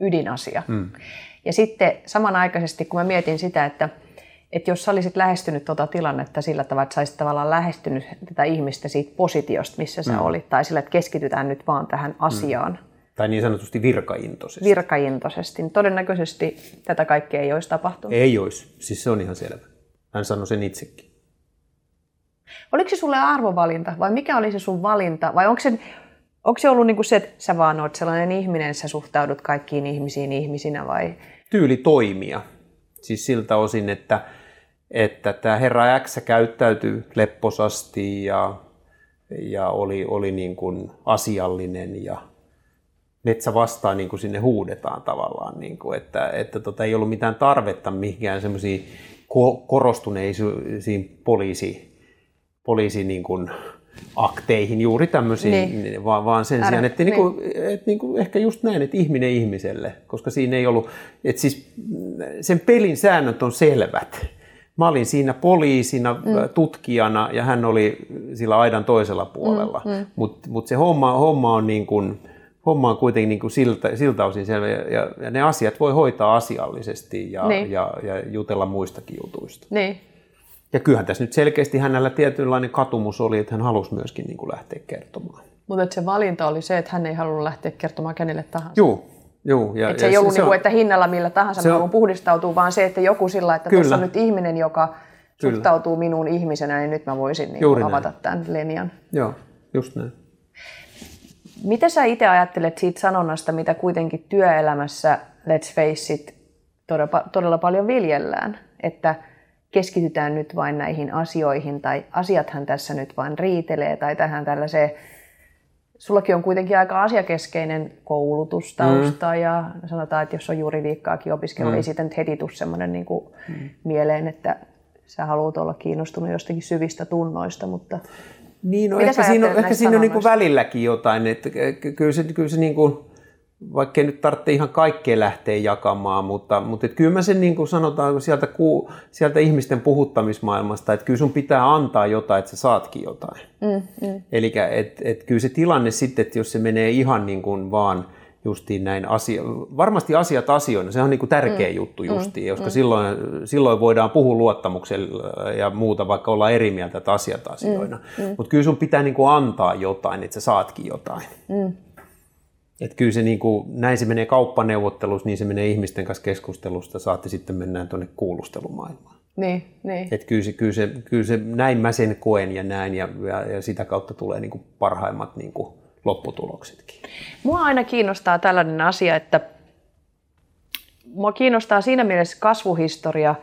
ydinasia. Mm. Ja sitten samanaikaisesti, kun mä mietin sitä, että, että jos sä olisit lähestynyt tuota tilannetta sillä tavalla, että sä olisit tavallaan lähestynyt tätä ihmistä siitä positiosta, missä sä mm. olit, tai sillä, että keskitytään nyt vaan tähän asiaan mm. Tai niin sanotusti virkaintoisesti. virkaintoisesti, todennäköisesti tätä kaikkea ei olisi tapahtunut. ei olisi, siis se on ihan selvä. Hän sanoi sen itsekin. Oliko se sulle arvovalinta vai mikä oli se sun valinta? Vai onko se, onko se ollut niin kuin se, että sä vaan oot sellainen ihminen, sä suhtaudut kaikkiin ihmisiin ihmisinä vai? tyyli toimia. Siis siltä osin, että, että tämä herra X käyttäytyy lepposasti ja, ja oli, oli niin kuin asiallinen ja metsä vastaan niin kuin sinne huudetaan tavallaan, niin kuin, että, että tota, ei ollut mitään tarvetta mihinkään semmoisiin ko- korostuneisiin poliisi, poliisi niin kuin akteihin, juuri tämmöisiin, Niin. niin. vaan, vaan sen Älä- sijaan, että, niin. niin. Kuin, että niin kuin ehkä just näin, että ihminen ihmiselle, koska siinä ei ollut, että siis sen pelin säännöt on selvät, mä olin siinä poliisina, mm. tutkijana ja hän oli sillä aidan toisella puolella. Mm, mm. Mutta mut se homma, homma on niin kuin, homma on kuitenkin niin kuin siltä, siltä osin selvä ja, ja ne asiat voi hoitaa asiallisesti ja, niin. ja, ja jutella muistakin jutuista. Niin. Ja kyllähän tässä nyt selkeästi hänellä tietynlainen katumus oli, että hän halusi myöskin niin kuin lähteä kertomaan. Mutta se valinta oli se, että hän ei halunnut lähteä kertomaan kenelle tahansa. Joo, Joo, ja, et se ja ei ollut se, niin kuin, että hinnalla millä tahansa se on, puhdistautuu, vaan se, että joku sillä, että tuossa on nyt ihminen, joka kyllä. suhtautuu minuun ihmisenä, niin nyt mä voisin niin kuin avata näin. tämän linjan. Joo, just näin. Mitä sä itse ajattelet siitä sanonnasta, mitä kuitenkin työelämässä, let's face it, todella, todella paljon viljellään, että keskitytään nyt vain näihin asioihin, tai asiathan tässä nyt vain riitelee, tai tähän tällaiseen Sullakin on kuitenkin aika asiakeskeinen koulutustausta mm. ja sanotaan, että jos on juridiikkaakin opiskellut, mm. ei siitä nyt heti tule semmoinen niin kuin mm. mieleen, että sä haluat olla kiinnostunut jostakin syvistä tunnoista, mutta niin, no, ehkä siinä on, ehkä siinä on niin kuin välilläkin jotain, että kyllä se, kyllä se niin kuin, vaikka nyt tarvitse ihan kaikkea lähteä jakamaan, mutta, mutta et kyllä mä sen niin kuin sanotaan sieltä, sieltä ihmisten puhuttamismaailmasta, että kyllä sun pitää antaa jotain, että sä saatkin jotain. Mm, mm. Eli et, et kyllä se tilanne sitten, että jos se menee ihan niin kuin vaan justiin näin asia, varmasti asiat asioina, se on niin kuin tärkeä mm, juttu mm, justiin, koska mm. silloin, silloin voidaan puhua luottamuksella ja muuta, vaikka olla eri mieltä, että asiat asioina. Mm, mm. Mutta kyllä sun pitää niin kuin antaa jotain, että sä saatkin jotain. Mm. Että kyllä se niin kuin, näin se menee kauppaneuvottelussa, niin se menee ihmisten kanssa keskustelusta, saatte sitten mennään tuonne kuulustelumaailmaan. Niin, niin. Että kyllä se, kyllä, se, kyllä se, näin mä sen koen ja näin ja, ja, ja sitä kautta tulee niin kuin parhaimmat niin kuin lopputuloksetkin. Mua aina kiinnostaa tällainen asia, että mua kiinnostaa siinä mielessä kasvuhistoria,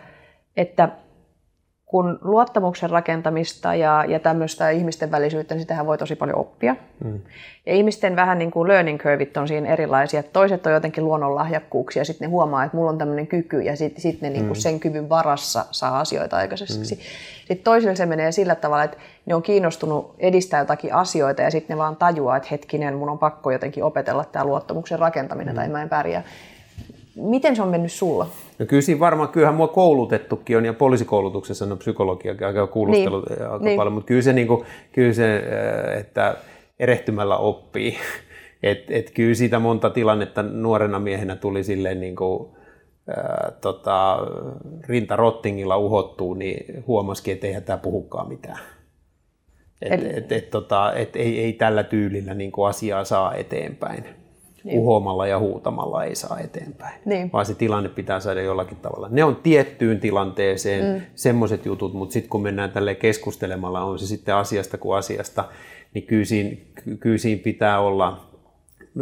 että kun luottamuksen rakentamista ja, ja tämmöistä ihmisten välisyyttä, niin sitähän voi tosi paljon oppia. Mm. Ja ihmisten vähän niin kuin learning curveit on siinä erilaisia. Toiset on jotenkin luonnonlahjakkuuksia, sitten ne huomaa, että mulla on tämmöinen kyky, ja sitten sit ne niin kuin mm. sen kyvyn varassa saa asioita aikaiseksi. Mm. Sitten toisille se menee sillä tavalla, että ne on kiinnostunut edistää jotakin asioita, ja sitten ne vaan tajuaa, että hetkinen, mun on pakko jotenkin opetella tämä luottamuksen rakentaminen, mm. tai mä en pärjää. Miten se on mennyt sulla? No kyllä siinä varmaan, kyllähän mua koulutettukin on, ja poliisikoulutuksessa on psykologiakin aika kuulustelut niin. aika niin. paljon, mutta kyllä se, niin kuin, kyllä se, että erehtymällä oppii. Et, et kyllä siitä monta tilannetta nuorena miehenä tuli silleen niin kuin, ää, tota, rinta rottingilla uhottuu, niin huomasikin, että eihän tämä puhukaan mitään. Et, Eli... et, et, tota, et ei, ei tällä tyylillä niin kuin asiaa saa eteenpäin niin. uhoamalla ja huutamalla ei saa eteenpäin, niin. vaan se tilanne pitää saada jollakin tavalla. Ne on tiettyyn tilanteeseen mm. semmoiset jutut, mutta sitten kun mennään tälle keskustelemalla, on se sitten asiasta kuin asiasta, niin kyllä siinä, kyllä siinä pitää olla,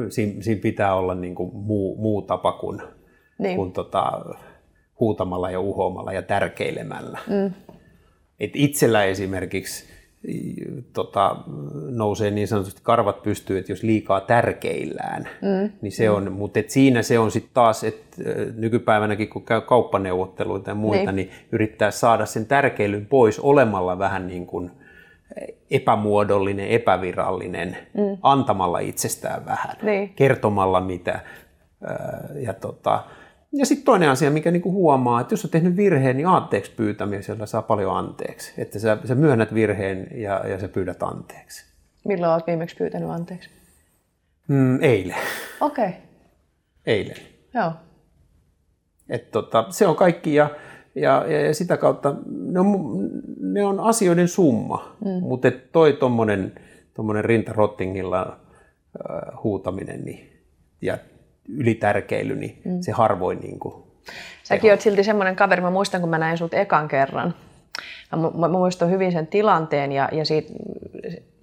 siinä, siinä pitää olla niin kuin muu, muu tapa kuin, niin. kuin tota, huutamalla ja uhoamalla ja tärkeilemällä. Mm. Et itsellä esimerkiksi tota, nousee niin sanotusti karvat pystyy, että jos liikaa tärkeillään, mm. niin se on, mm. mutta et siinä se on sitten taas, että nykypäivänäkin kun käy kauppaneuvotteluita ja muita, niin, niin yrittää saada sen tärkeilyn pois olemalla vähän niin kuin epämuodollinen, epävirallinen, mm. antamalla itsestään vähän, niin. kertomalla mitä. Ja tota, ja sitten toinen asia, mikä niinku huomaa, että jos on tehnyt virheen, niin anteeksi pyytämisellä saa paljon anteeksi. Että sä, sä myönnät virheen ja, ja sä pyydät anteeksi. Milloin olet viimeksi pyytänyt anteeksi? Mm, eilen. Okei. Okay. Eilen. Joo. Et tota, se on kaikki ja, ja, ja, ja sitä kautta ne on, ne on asioiden summa, mm. mutta toi tuommoinen rintarottingilla äh, huutaminen niin, ja ylitärkeily, niin mm. se harvoin niin kuin Säkin oot silti semmoinen kaveri, mä muistan kun mä näin sut ekan kerran. Mä, mä, mä muistan hyvin sen tilanteen ja, ja, siitä,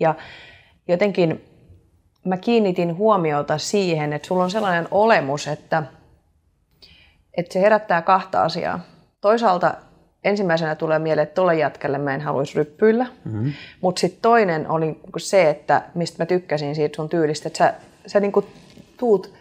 ja jotenkin mä kiinnitin huomiota siihen, että sulla on sellainen olemus, että, että se herättää kahta asiaa. Toisaalta ensimmäisenä tulee mieleen, että tuolle jatkalle mä en haluaisi ryppyillä. Mm-hmm. Mutta sitten toinen oli se, että mistä mä tykkäsin siitä sun tyylistä, että sä, sä niinku tuut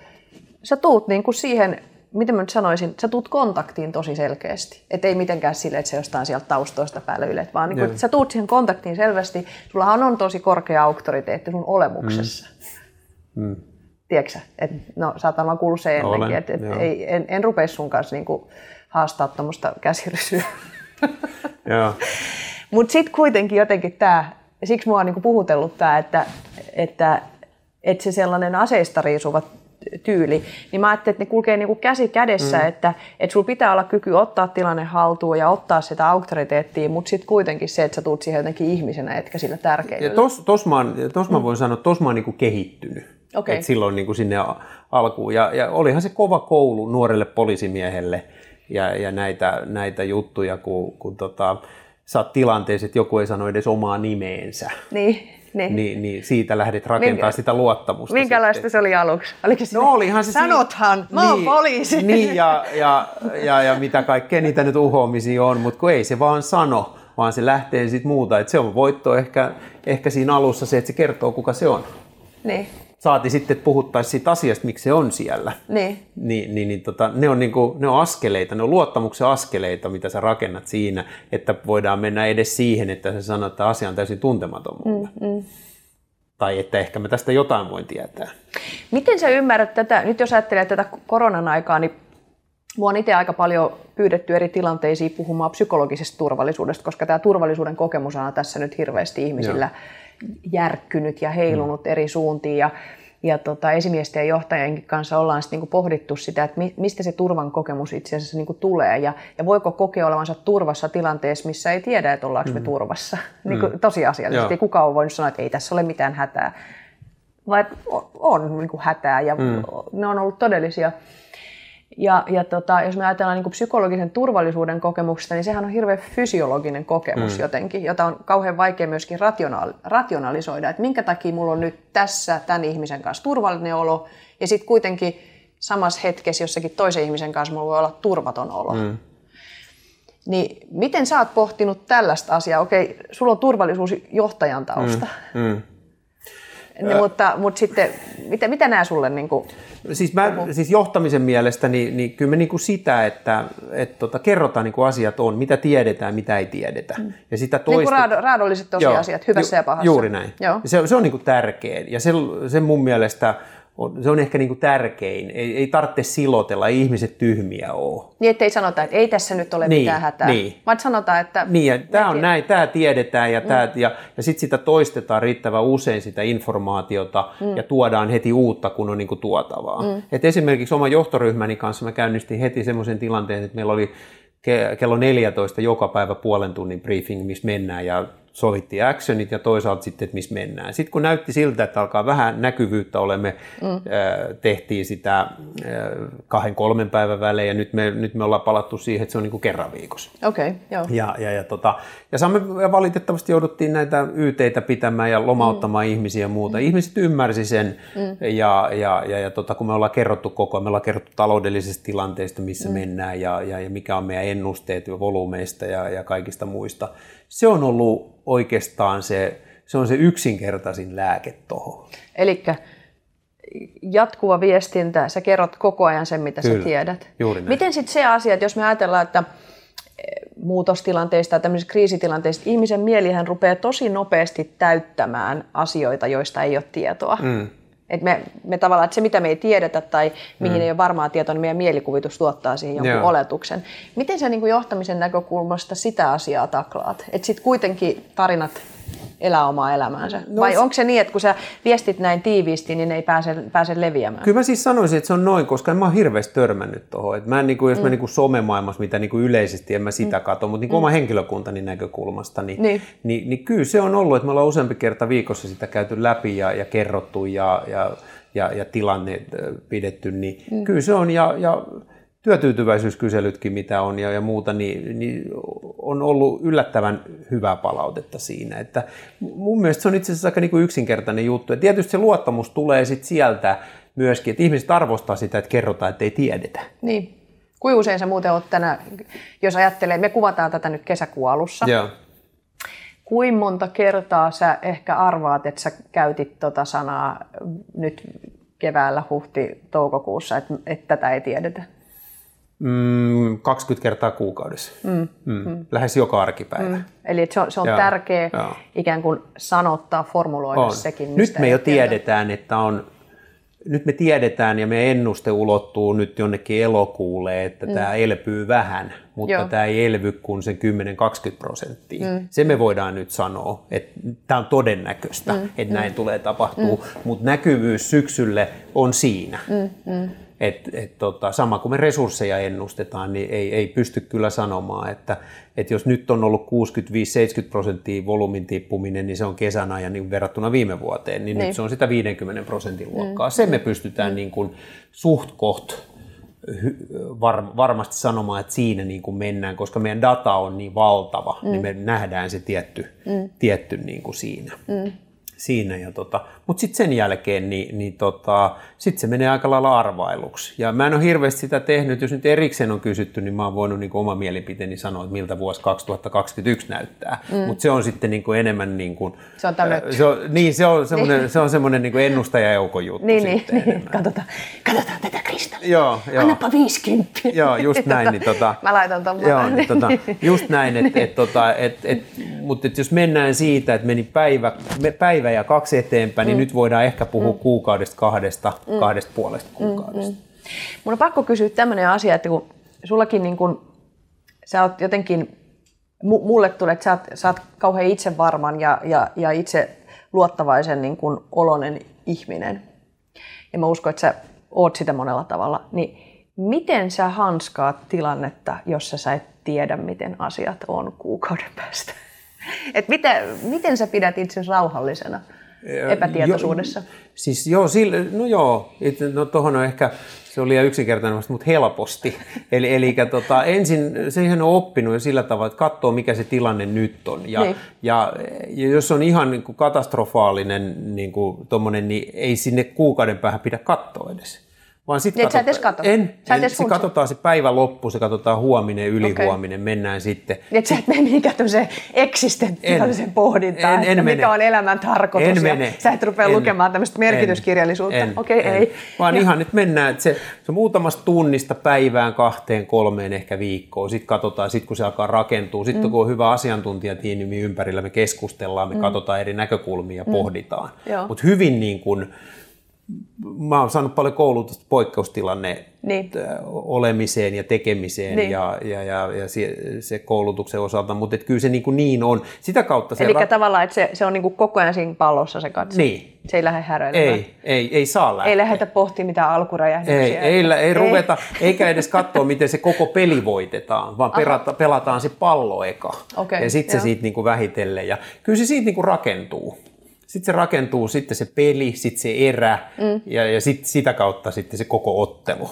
sä tuut niin kuin siihen, miten mä nyt sanoisin, sä tuut kontaktiin tosi selkeästi. Että ei mitenkään sille, että se jostain sieltä taustoista päälle ylet, vaan niin kuin, että sä tuut siihen kontaktiin selvästi. Sullahan on tosi korkea auktoriteetti sun olemuksessa. Mm. Mm. Tiedätkö että no sä oot varmaan kuullut se ennenkin, että et ei, en, en rupea sun kanssa niin kuin haastaa tuommoista käsirysyä. Joo. Mutta sitten kuitenkin jotenkin tämä, siksi mua on niinku puhutellut tämä, että, että, että se sellainen aseista riisuva tyyli, niin mä ajattelin, että ne kulkee niinku käsi kädessä, mm. että, että sulla pitää olla kyky ottaa tilanne haltuun ja ottaa sitä auktoriteettia, mutta sitten kuitenkin se, että sä tuut siihen jotenkin ihmisenä, etkä sillä tärkeydellä. Ja tos, tos, mä, tos mä voin sanoa, että tos mä oon niinku kehittynyt. Okei. Et silloin niinku sinne a- alkuun. Ja, ja olihan se kova koulu nuorelle poliisimiehelle ja, ja näitä, näitä juttuja, kun, kun tota, oot tilanteessa, että joku ei sano edes omaa nimeensä. Niin, niin. Niin, niin siitä lähdet rakentamaan Minkä- sitä luottamusta. Minkälaista sitten. se oli aluksi? Oliko se No olihan se Sanothan, mä oon niin, poliisi. Niin, ja, ja, ja, ja mitä kaikkea niitä nyt uhoamisia on, mutta kun ei se vaan sano, vaan se lähtee sitten muuta. Et se on voitto ehkä, ehkä siinä alussa se, että se kertoo, kuka se on. Niin, Saati sitten, että puhuttaisiin siitä asiasta, miksi se on siellä. niin. Niin, niin, niin tota, ne, on niinku, ne on askeleita, ne on luottamuksen askeleita, mitä sä rakennat siinä, että voidaan mennä edes siihen, että sä sanot, että asia on täysin tuntematon mulle. Mm, mm. Tai että ehkä mä tästä jotain voin tietää. Miten sä ymmärrät tätä, nyt jos ajattelee tätä koronan aikaa, niin Mua on itse aika paljon pyydetty eri tilanteisiin puhumaan psykologisesta turvallisuudesta, koska tämä turvallisuuden kokemus on tässä nyt hirveästi ihmisillä järkkynyt ja heilunut mm. eri suuntiin. Ja, ja tota, esimiesten ja johtajienkin kanssa ollaan sit niinku pohdittu sitä, että mi- mistä se turvan kokemus itse asiassa niinku tulee ja, ja voiko kokea olevansa turvassa tilanteessa, missä ei tiedä, että ollaanko me turvassa. Niinku, tosiasiallisesti Joo. kukaan ole voinut sanoa, että ei tässä ole mitään hätää, vaan on, on niinku hätää ja mm. ne on ollut todellisia. Ja, ja tota, jos me ajatellaan niin psykologisen turvallisuuden kokemuksesta, niin sehän on hirveän fysiologinen kokemus mm. jotenkin, jota on kauhean vaikea myöskin rationaal- rationalisoida, että minkä takia mulla on nyt tässä tämän ihmisen kanssa turvallinen olo, ja sitten kuitenkin samassa hetkessä jossakin toisen ihmisen kanssa mulla voi olla turvaton olo. Mm. Niin miten sä oot pohtinut tällaista asiaa? Okei, sulla on turvallisuusjohtajan tausta, Mm. Niin, mutta, mutta sitten mitä, mitä nämä sulle niin kuin, Siis, mä, siis johtamisen mielestä, niin, niin kyllä me niin kuin sitä, että et tota, kerrotaan niin kuin asiat on, mitä tiedetään, mitä ei tiedetä. Mm. Ja sitä niin kuin toista... raado, raadolliset tosiasiat, hyvässä ju- ja pahassa? Juuri näin. Joo. Se, se on niin kuin tärkein. Ja se, se mun mielestä on, se on ehkä niin kuin tärkein. Ei, ei tarvitse silotella, ei ihmiset tyhmiä ole. Niin, ettei sanota, että ei tässä nyt ole Niin, mitään hätää, niin. vaan sanotaan, että... Niin, ja tämä on näin, tämä tiedetään ja, tää, ja, ja sitten sitä toistetaan riittävän usein sitä informaatiota mm. ja tuodaan heti uutta, kun on niinku tuotavaa. Mm. Et esimerkiksi oman johtoryhmäni kanssa mä käynnistin heti semmoisen tilanteen, että meillä oli ke- kello 14 joka päivä puolen tunnin briefing, missä mennään ja sovittiin actionit ja toisaalta sitten, että missä mennään. Sitten kun näytti siltä, että alkaa vähän näkyvyyttä, olemme, mm. äh, tehtiin sitä äh, kahden kolmen päivän välein ja nyt me, nyt me ollaan palattu siihen, että se on niin kuin kerran viikossa. Okei, okay, joo. Ja, ja, ja, tota, ja saamme, ja valitettavasti jouduttiin näitä YTitä pitämään ja lomauttamaan mm. ihmisiä ja muuta. Ihmiset ymmärsi sen mm. ja, ja, ja, ja tota, kun me ollaan kerrottu koko ajan, me ollaan kerrottu taloudellisesta tilanteesta, missä mm. mennään ja, ja, ja mikä on meidän ennusteet ja volyymeista ja, ja kaikista muista. Se on ollut oikeastaan se, se on se yksinkertaisin lääke tuohon. Eli jatkuva viestintä, sä kerrot koko ajan sen, mitä Kyllä, sä tiedät. juuri näin. Miten sitten se asia, että jos me ajatellaan, että eh, muutostilanteista tai tämmöisistä kriisitilanteista, ihmisen mielihän rupeaa tosi nopeasti täyttämään asioita, joista ei ole tietoa. Mm. Et me, me tavallaan, että se mitä me ei tiedetä tai mihin mm. ei ole varmaa tietoa, niin meidän mielikuvitus tuottaa siihen jonkun Joo. oletuksen. Miten sä niin kuin johtamisen näkökulmasta sitä asiaa taklaat? Että sitten kuitenkin tarinat elää omaa elämäänsä? No, Vai onko se niin, että kun sä viestit näin tiiviisti, niin ne ei pääse, pääse leviämään? Kyllä mä siis sanoisin, että se on noin, koska en mä oon hirveästi törmännyt tuohon. Mä en, niin kuin, jos mä niin kuin somemaailmassa, mitä niin kuin yleisesti en mä sitä mm. katso, mutta niin kuin mm. oma henkilökuntani näkökulmasta, niin, Niin. niin. Niin, kyllä se on ollut, että me ollaan useampi kerta viikossa sitä käyty läpi ja, ja kerrottu ja, ja, ja, ja tilanne pidetty, niin mm. kyllä se on. Ja, ja työtyytyväisyyskyselytkin, mitä on ja, ja muuta, niin, niin on ollut yllättävän hyvää palautetta siinä. Että mun mielestä se on itse asiassa aika niin kuin yksinkertainen juttu. Ja tietysti se luottamus tulee sit sieltä myöskin, että ihmiset arvostaa sitä, että kerrotaan, että ei tiedetä. Niin. Kuinka usein sä muuten oot tänä, jos ajattelee, me kuvataan tätä nyt kesäkuun alussa. Joo. Kuinka monta kertaa sä ehkä arvaat, että sä käytit tota sanaa nyt keväällä, huhti, toukokuussa, että, että tätä ei tiedetä? Mm, 20 kertaa kuukaudessa. Mm. Mm. Lähes joka arkipäivä. Mm. Eli se on, se on tärkeä joo. ikään kuin sanottaa, formuloida On. sekin, Nyt me jo tiedetään, että on nyt me tiedetään ja meidän ennuste ulottuu nyt jonnekin elokuulle, että mm. tämä elpyy vähän, mutta Joo. tämä ei elvy kuin sen 10-20 prosenttia. Mm. Se me voidaan nyt sanoa, että tämä on todennäköistä, mm. että mm. näin tulee tapahtuu, mm. mutta näkyvyys syksylle on siinä. Mm. Mm. Et, et tota, sama kuin me resursseja ennustetaan, niin ei, ei pysty kyllä sanomaan, että et jos nyt on ollut 65-70 prosenttia volyymin tippuminen, niin se on kesän ajan niin verrattuna viime vuoteen, niin, niin nyt se on sitä 50 prosentin luokkaa. Mm. Sen me pystytään mm. niin kuin suht koht var, varmasti sanomaan, että siinä niin kuin mennään, koska meidän data on niin valtava, niin mm. niin me nähdään se tietty, mm. tietty niin kuin siinä. Mm siinä. Ja tota, Mutta sitten sen jälkeen niin, niin tota, sit se menee aika lailla arvailuksi. Ja mä en ole hirveästi sitä tehnyt, jos nyt erikseen on kysytty, niin mä oon voinut niin oma mielipiteeni sanoa, että miltä vuosi 2021 näyttää. Mm. Mutta se on sitten niin kuin enemmän niin kuin, se on tämmöinen. Se on, niin, se on semmoinen, niin. se on semmoinen niin ennustajajoukon juttu niin, niin, niin. Katsotaan, katsotaan tätä kristallia. Joo, joo. Annapa 50. Joo, just näin. Niin, tota, mä laitan ton joo, niin, tota, just näin, että et, tota, et, et, mutta et jos mennään siitä, että meni päivä, päivä ja kaksi eteenpäin, niin mm. Niin nyt voidaan ehkä puhua mm. kuukaudesta kahdesta, mm. kahdesta puolesta mm, kuukaudesta. Mm. Mun on pakko kysyä tämmöinen asia, että kun sullakin niin kun, sä oot jotenkin, mulle tulee, että sä oot, sä oot kauhean itsevarman ja, ja, ja itse luottavaisen niin kun olonen ihminen. Ja mä uskon, että sä oot sitä monella tavalla. Niin miten sä hanskaat tilannetta, jossa sä et tiedä, miten asiat on kuukauden päästä? Et miten, miten sä pidät itsesi rauhallisena epätietoisuudessa? Jo, siis joo, sille, no joo, et, no tuohon on ehkä, se oli liian yksinkertainen, mutta helposti. Eli, eli tota, ensin siihen on oppinut jo sillä tavalla, että katsoo mikä se tilanne nyt on. Ja, niin. ja, ja jos on ihan niin kuin katastrofaalinen niin, kuin niin ei sinne kuukauden päähän pidä katsoa edes. Vaan sit niin, katsota, katso. En, sä en se katsotaan se päivä loppu, se katsotaan huominen, ylihuominen, okay. mennään sitten. Niin, että sä et mene mihinkään tämmöiseen eksistentiaalisen pohdintaan, en, en, en mikä on elämän tarkoitus. En mene. Sä et rupea en, lukemaan tämmöistä merkityskirjallisuutta. Okei, okay, ei. Vaan ihan nyt mennään, että se, se muutamasta tunnista päivään, kahteen, kolmeen ehkä viikkoon. Sitten katsotaan, sit kun se alkaa rakentua. Sitten mm. kun on hyvä asiantuntijatiimi ympärillä, me keskustellaan, me mm. katsotaan eri näkökulmia ja mm. pohditaan. Mutta hyvin niin kuin, mä oon saanut paljon koulutusta poikkeustilanne niin. olemiseen ja tekemiseen niin. ja, ja, ja, ja se, se koulutuksen osalta, mutta kyllä se niin, kuin niin on. Sitä kautta se... Eli ra- tavallaan, että se, se on niin kuin koko ajan siinä pallossa se katse. Niin. Se ei lähde häröilemään. Ei, ei, ei saa lähteä. Ei lähdetä pohtimaan mitään alkuräjähdyksiä. Ei, ei, ei, ei ruveta, eikä edes katsoa, miten se koko peli voitetaan, vaan perata, pelataan se pallo eka. Okay, ja sitten se siitä niin kuin vähitellen. Ja kyllä se siitä niin kuin rakentuu sitten se rakentuu sitten se peli, sitten se erä mm. ja, ja sit, sitä kautta sitten se koko ottelu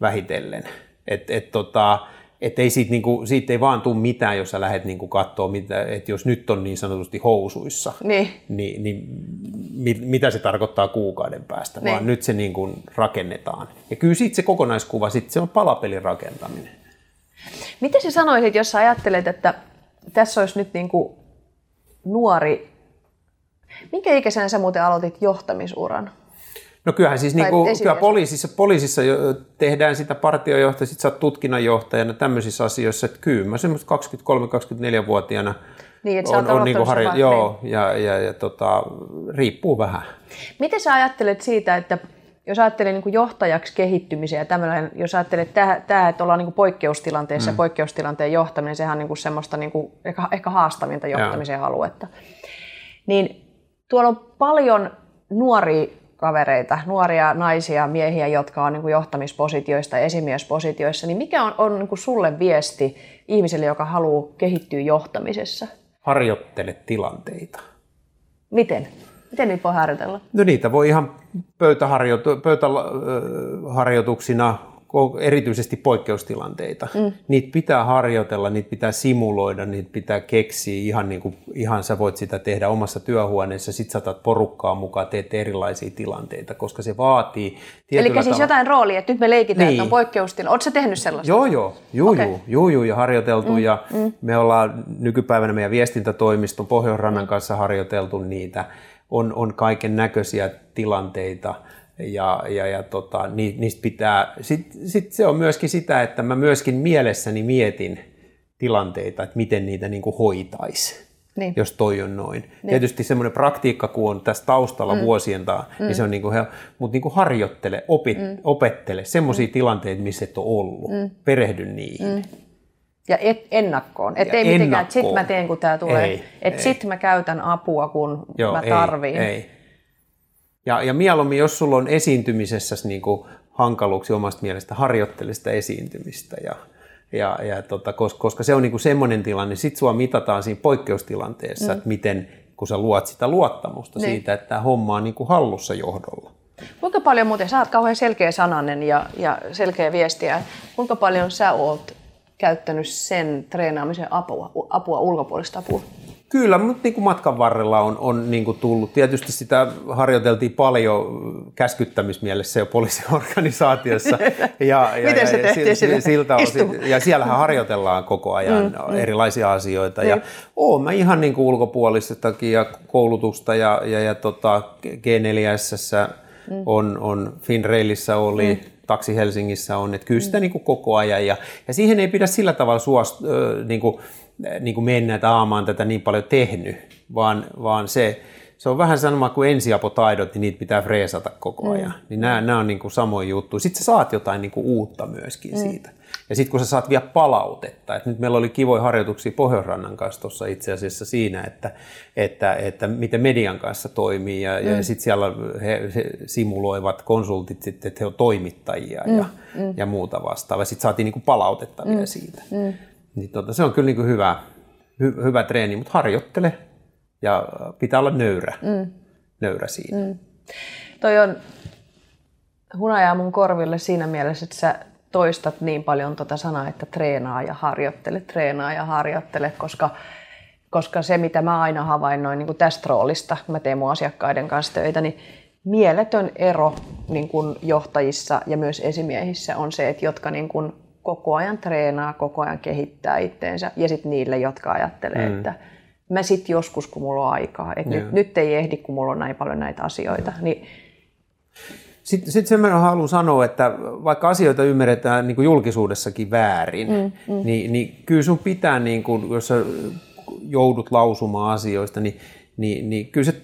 vähitellen. Et, et tota, et ei siitä, niinku, siitä ei vaan tule mitään, jos sä lähdet niinku katsoa, mitä, että jos nyt on niin sanotusti housuissa, niin, niin, niin mit, mitä se tarkoittaa kuukauden päästä, niin. vaan nyt se niinku rakennetaan. Ja kyllä sitten se kokonaiskuva, sit se on palapelin rakentaminen. Miten sä sanoisit, jos sä ajattelet, että tässä olisi nyt niinku nuori Minkä ikäisenä sä muuten aloitit johtamisuran? No kyllähän siis niin kuin, kyllä poliisissa, poliisissa jo tehdään sitä partiojohtajaa, sit sä oot tutkinnanjohtajana tämmöisissä asioissa, että kyllä mä semmoista 23-24-vuotiaana niin, että on, on niin kuin harjo- joo, niin. ja, ja, ja tota, riippuu vähän. Miten sä ajattelet siitä, että jos ajattelee niin kuin johtajaksi kehittymisen ja tämmöinen, jos ajattelee tämä, että ollaan niin kuin poikkeustilanteessa mm. ja poikkeustilanteen johtaminen, sehän on niin kuin semmoista niin kuin ehkä, ehkä haastavinta johtamisen Joo. haluetta. Niin tuolla on paljon nuoria kavereita, nuoria naisia, miehiä, jotka on niin kuin johtamispositioista ja esimiespositioissa, niin mikä on, on niin kuin sulle viesti ihmiselle, joka haluaa kehittyä johtamisessa? Harjoittele tilanteita. Miten? Miten niitä voi harjoitella? No niitä voi ihan pöytäharjoitu- pöytäharjoituksina erityisesti poikkeustilanteita. Mm. Niitä pitää harjoitella, niitä pitää simuloida, niitä pitää keksiä ihan niin kuin ihan sä voit sitä tehdä omassa työhuoneessa, sit saatat porukkaa mukaan, teet erilaisia tilanteita, koska se vaatii Eli siis tavalla... jotain roolia, että nyt me leikitään, niin. että on niin. poikkeustila. Oletko tehnyt sellaista? Joo, joo, juu, okay. juu, juu, juu, ja harjoiteltu mm. ja mm. me ollaan nykypäivänä meidän viestintätoimiston Pohjoisrannan mm. kanssa harjoiteltu niitä. On, on kaiken näköisiä tilanteita ja, ja, ja tota, niistä pitää, sitten sit se on myöskin sitä, että mä myöskin mielessäni mietin tilanteita, että miten niitä niin kuin hoitaisi. Niin. jos toi on noin. Niin. Tietysti semmoinen praktiikka, kun on tässä taustalla mm. vuosien taa, mm. niin se on niin kuin, mutta niin kuin harjoittele, opi, mm. opettele semmoisia mm. tilanteita, missä et ole ollut. Mm. Perehdy niihin. Mm. Ja et, ennakkoon. Että ei mitenkään, että sit mä teen, kun tämä tulee. Että sit mä käytän apua, kun Joo, mä tarviin. Ei, ei. Ja, ja mieluummin, jos sulla on esiintymisessä niin kuin hankaluuksia omasta mielestä, harjoittele sitä esiintymistä. Ja, ja, ja tota, koska, koska se on niin kuin semmoinen tilanne, niin sitten sua mitataan siinä poikkeustilanteessa, mm. että miten, kun sä luot sitä luottamusta niin. siitä, että tämä homma on niin kuin hallussa johdolla. Kuinka paljon muuten, sä oot kauhean selkeä sananen ja, ja selkeä viestiä, kuinka paljon sä oot käyttänyt sen treenaamisen apua, apua ulkopuolista apua? Kyllä, mutta niin kuin matkan varrella on, on niin kuin tullut. Tietysti sitä harjoiteltiin paljon käskyttämismielessä jo poliisiorganisaatiossa. Ja, ja, Miten se tehtiin sille? Siltä osin, ja siellähän harjoitellaan koko ajan mm, mm. erilaisia asioita. Ja niin. oon mä ihan niin kuin ulkopuolistakin ja koulutusta ja, ja, ja tota G4S mm. on, on Finrailissa oli, mm. Taksi Helsingissä on, että kyllä sitä mm. niin kuin koko ajan. Ja, ja siihen ei pidä sillä tavalla suost, niin kuin, niin kuin mennä, että aamaan tätä niin paljon tehnyt, vaan, vaan se, se on vähän sama kuin ensiapotaidot, niin niitä pitää freesata koko mm. ajan. Mm. Niin nämä, nämä on niin kuin samoja juttuja. Sitten sä saat jotain niin kuin uutta myöskin mm. siitä. Ja sitten kun sä saat vielä palautetta, että nyt meillä oli kivoja harjoituksia Pohjoisrannan kanssa tuossa itse asiassa siinä, että, että, että miten median kanssa toimii ja, mm. ja sitten siellä he, he simuloivat konsultit sitten, että he ovat toimittajia mm. ja, mm. ja muuta vastaavaa. Sitten saatiin niin kuin palautetta mm. vielä siitä. Mm. Niin tota, se on kyllä niin kuin hyvä, hy, hyvä treeni, mutta harjoittele ja pitää olla nöyrä, mm. nöyrä siinä. Mm. Toi on hunajaa mun korville siinä mielessä, että sä toistat niin paljon tuota sanaa, että treenaa ja harjoittele, treenaa ja harjoittele, koska, koska se, mitä mä aina havainnoin niin kuin tästä roolista, mä teen mun asiakkaiden kanssa töitä, niin mieletön ero niin kuin johtajissa ja myös esimiehissä on se, että jotka niin kuin koko ajan treenaa, koko ajan kehittää itteensä ja sitten niille, jotka ajattelee, mm. että mä sitten joskus, kun mulla on aikaa, että nyt, nyt ei ehdi, kun mulla on näin paljon näitä asioita, niin sitten sit sen verran haluan sanoa, että vaikka asioita ymmärretään niin kuin julkisuudessakin väärin, mm, mm. Niin, niin kyllä sun pitää, niin kuin, jos sä joudut lausumaan asioista, niin, niin, niin kyllä se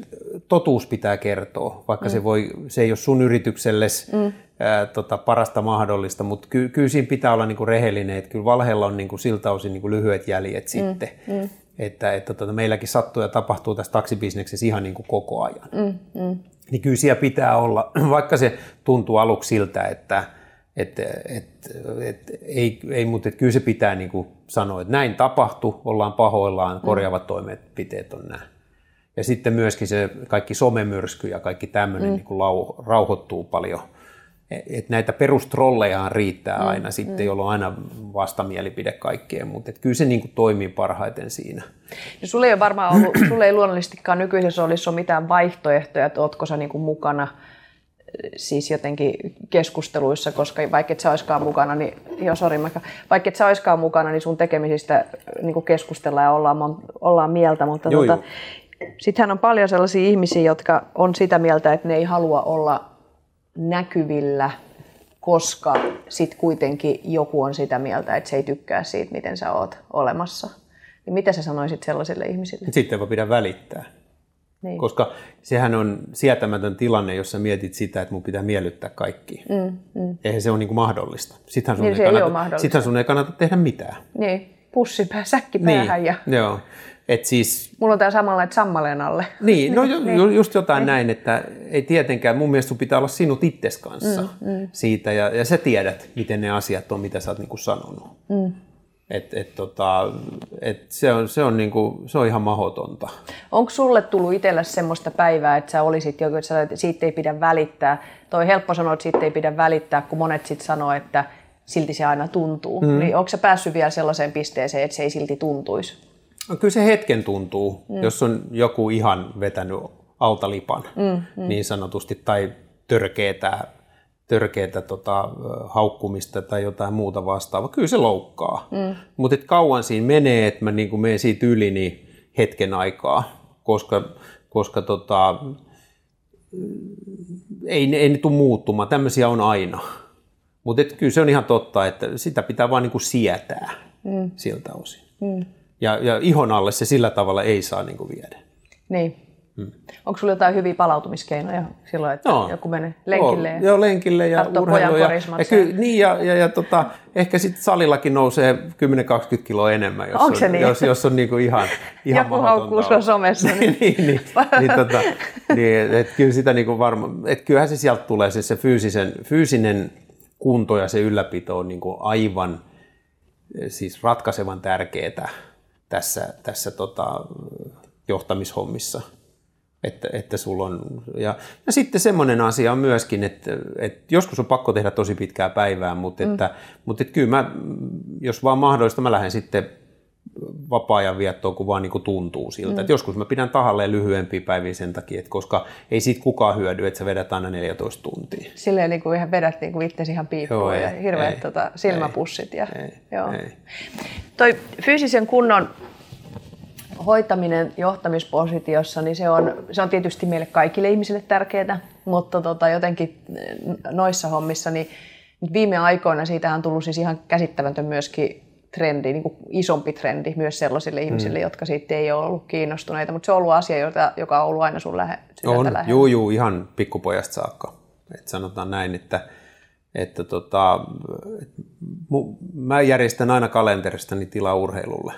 totuus pitää kertoa, vaikka mm. se, voi, se ei ole sun yritykselles mm. ää, tota, parasta mahdollista, mutta ky, kyllä siinä pitää olla niin kuin rehellinen, että kyllä valheella on niin kuin siltä osin niin kuin lyhyet jäljet mm. sitten. Mm. Että, että tota, meilläkin sattuu ja tapahtuu tässä taksibisneksessä ihan niin kuin koko ajan. Mm. Mm niin kyllä siellä pitää olla, vaikka se tuntuu aluksi siltä, että et, et, et, ei, ei, mutta et kyllä se pitää niin kuin sanoa, että näin tapahtui, ollaan pahoillaan, mm. korjaavat toimenpiteet on nämä. Ja sitten myöskin se kaikki somemyrsky ja kaikki tämmöinen mm. niin kuin lau, rauhoittuu paljon – et näitä perustrollejahan riittää mm, aina sitten, mm. jolloin on aina vastamielipide kaikkeen, mutta kyllä se niin kuin toimii parhaiten siinä. No sulle ei varmaan ollut, sulle ei luonnollisestikaan nykyisessä roolissa ole mitään vaihtoehtoja, että ootko sä niin kuin mukana siis jotenkin keskusteluissa, koska vaikka et sä olisikaan mukana, niin, jo, sorry, vaikka et sä olisikaan mukana, niin sun tekemisistä niin kuin keskustellaan ja ollaan, ollaan mieltä, mutta tota, sittenhän on paljon sellaisia ihmisiä, jotka on sitä mieltä, että ne ei halua olla näkyvillä, koska sitten kuitenkin joku on sitä mieltä, että se ei tykkää siitä, miten sä oot olemassa. Niin mitä sä sanoisit sellaisille ihmisille? Sitten voi pidä välittää. Niin. Koska sehän on sietämätön tilanne, jos sä mietit sitä, että mun pitää miellyttää kaikki. Mm, mm. Eihän se ole niin kuin mahdollista. Sittenhän sun, niin, ei, kannata, ei mahdollista. Sittenhän sun ei kannata tehdä mitään. Niin, pussipää, säkkipäähän. Niin. Ja... Joo. Et siis, Mulla on tämä samalla, että sammaleen alle. Niin, no ju, niin. just jotain niin. näin, että ei tietenkään, mun mielestä sun pitää olla sinut itses kanssa mm, mm. siitä, ja, ja sä tiedät, miten ne asiat on, mitä sä oot niinku sanonut. Mm. Et, et, tota, et se, on, se, on niinku, se on ihan mahdotonta. Onko sulle tullut itselle semmoista päivää, että sä olisit joku, että siitä ei pidä välittää? Toi helppo sanoa, että siitä ei pidä välittää, kun monet sitten sanoo, että silti se aina tuntuu. Mm. Niin onko sä päässyt vielä sellaiseen pisteeseen, että se ei silti tuntuisi? No, kyllä se hetken tuntuu, mm. jos on joku ihan vetänyt altalipan mm, mm. niin sanotusti tai törkeetä, törkeetä tota, haukkumista tai jotain muuta vastaavaa. Kyllä se loukkaa. Mm. Mutta kauan siinä menee, että mä niin menen siitä yli niin hetken aikaa, koska, koska tota, ei, ei ne tule muuttumaan. Tämmöisiä on aina. Mutta kyllä se on ihan totta, että sitä pitää vaan niin sietää mm. siltä osin. Mm. Ja, ja ihon alle se sillä tavalla ei saa niin kuin viedä. Niin. Hmm. Onko sulla jotain hyviä palautumiskeinoja silloin, että no. joku menee lenkille? Ja joo, lenkille ja urheilu. Ja, ja, ky, niin, ja, ja, ja tota, ehkä sitten salillakin nousee 10-20 kiloa enemmän, jos Onko on, niin? jos, jos on niinku ihan, ihan Joku haukkuu sua somessa. Niin, niin, niin, niin, tota, niin et kyllä sitä niinku varma, et kyllähän se sieltä tulee, se, se fyysisen, fyysinen kunto ja se ylläpito on niinku aivan siis ratkaisevan tärkeää tässä, tässä tota, johtamishommissa. Että, että sulla on, ja, ja sitten semmoinen asia on myöskin, että, että joskus on pakko tehdä tosi pitkää päivää, mutta, mm. että, mutta että kyllä mä, jos vaan mahdollista, mä lähden sitten vapaa-ajan viettoon, kun vaan niin kuin tuntuu siltä. Mm. Että joskus mä pidän tahalleen lyhyempiä päiviä sen takia, että koska ei siitä kukaan hyödy, että sä vedät aina 14 tuntia. Silleen niin kuin ihan vedät niin kuin itsesi ihan piippuun ja hirveät tota, silmäpussit. Ei, ja, ei, joo. Ei. Toi fyysisen kunnon hoitaminen johtamispositiossa, niin se on, se on tietysti meille kaikille ihmisille tärkeää, mutta tota, jotenkin noissa hommissa, niin viime aikoina siitä on tullut siis ihan käsittämätön myöskin trendi, niin kuin isompi trendi myös sellaisille mm. ihmisille, jotka siitä ei ole ollut kiinnostuneita, mutta se on ollut asia, jota, joka on ollut aina sun lähe, on, lähellä. Juu, juu, ihan pikkupojasta saakka. Et sanotaan näin, että että tota, mä järjestän aina kalenteristani tilaa urheilulle.